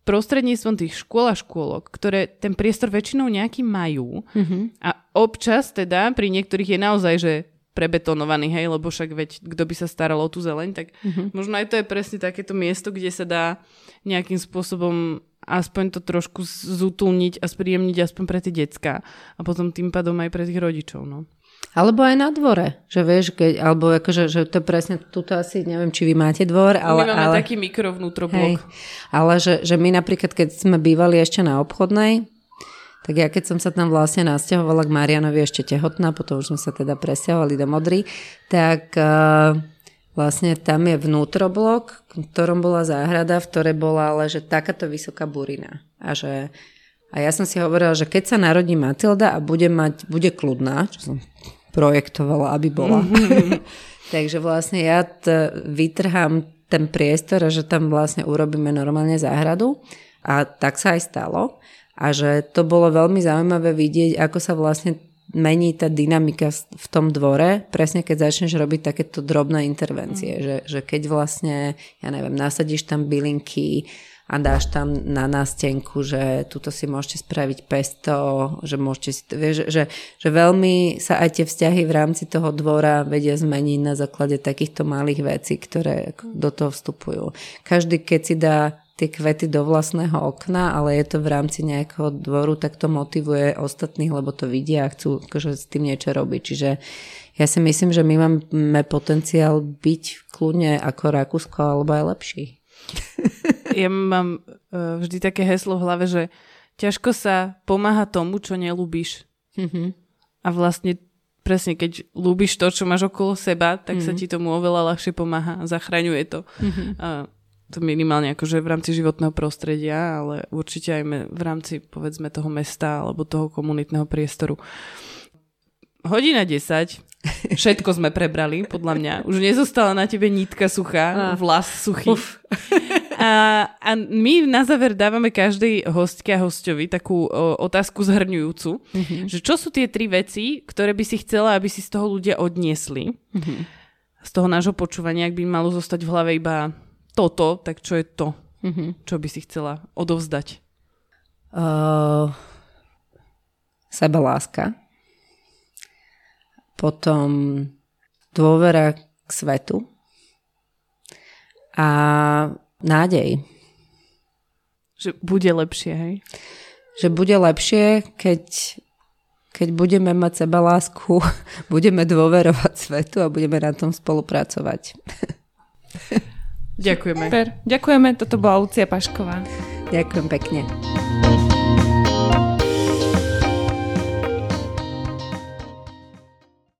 Speaker 4: prostredníctvom tých škôl a škôlok, ktoré ten priestor väčšinou nejaký majú mm-hmm. a občas teda pri niektorých je naozaj, že
Speaker 1: prebetonovaný, hej, lebo však veď, kto by sa staral o tú zeleň, tak mm-hmm. možno aj to je presne takéto miesto, kde sa dá nejakým spôsobom aspoň to trošku zútulniť a spríjemniť aspoň pre tie decka a potom tým pádom aj pre tých rodičov, no.
Speaker 3: Alebo aj na dvore, že vieš, keď, alebo akože, že to presne, tuto asi, neviem, či vy máte dvor, ale...
Speaker 1: My máme
Speaker 3: ale,
Speaker 1: taký mikrovnútroblok.
Speaker 3: ale že, že my napríklad, keď sme bývali ešte na obchodnej, tak ja keď som sa tam vlastne nasťahovala k Marianovi ešte tehotná, potom už sme sa teda presťahovali do Modry, tak uh, vlastne tam je vnútroblok, v ktorom bola záhrada, v ktorej bola ale že takáto vysoká burina. A že a ja som si hovorila, že keď sa narodí Matilda a bude, mať, bude kľudná, čo som projektovala, aby bola. Mm-hmm. Takže vlastne ja t- vytrhám ten priestor a že tam vlastne urobíme normálne záhradu. A tak sa aj stalo a že to bolo veľmi zaujímavé vidieť, ako sa vlastne mení tá dynamika v tom dvore, presne keď začneš robiť takéto drobné intervencie, mm. že, že keď vlastne, ja neviem, nasadíš tam bylinky a dáš tam na nástenku, že tuto si môžete spraviť pesto, že môžete si, vieš, že, že veľmi sa aj tie vzťahy v rámci toho dvora vedia zmeniť na základe takýchto malých vecí, ktoré do toho vstupujú. Každý, keď si dá tie kvety do vlastného okna, ale je to v rámci nejakého dvoru, tak to motivuje ostatných, lebo to vidia a chcú akože s tým niečo robiť. Čiže ja si myslím, že my máme potenciál byť kľudne ako Rakúsko alebo aj lepší.
Speaker 1: Ja mám uh, vždy také heslo v hlave, že ťažko sa pomáha tomu, čo nelúbiš. Mm-hmm. A vlastne presne, keď ľúbiš to, čo máš okolo seba, tak mm-hmm. sa ti tomu oveľa ľahšie pomáha, zachraňuje to. Mm-hmm. Uh, to minimálne akože v rámci životného prostredia, ale určite aj v rámci povedzme toho mesta alebo toho komunitného priestoru. Hodina 10, všetko sme prebrali, podľa mňa. Už nezostala na tebe nítka suchá, vlas suchý. A, a my na záver dávame každej hostke a hostovi takú o, otázku zhrňujúcu, mm-hmm. že čo sú tie tri veci, ktoré by si chcela, aby si z toho ľudia odniesli. Mm-hmm. Z toho nášho počúvania, ak by malo zostať v hlave iba toto, tak čo je to, mm-hmm. čo by si chcela odovzdať? Uh,
Speaker 3: láska. Potom dôvera k svetu. A nádej.
Speaker 1: Že bude lepšie, hej?
Speaker 3: Že bude lepšie, keď, keď budeme mať seba lásku, budeme dôverovať svetu a budeme na tom spolupracovať.
Speaker 1: Ďakujeme.
Speaker 2: Super. Ďakujeme, toto bola Lucia Pašková.
Speaker 3: Ďakujem pekne.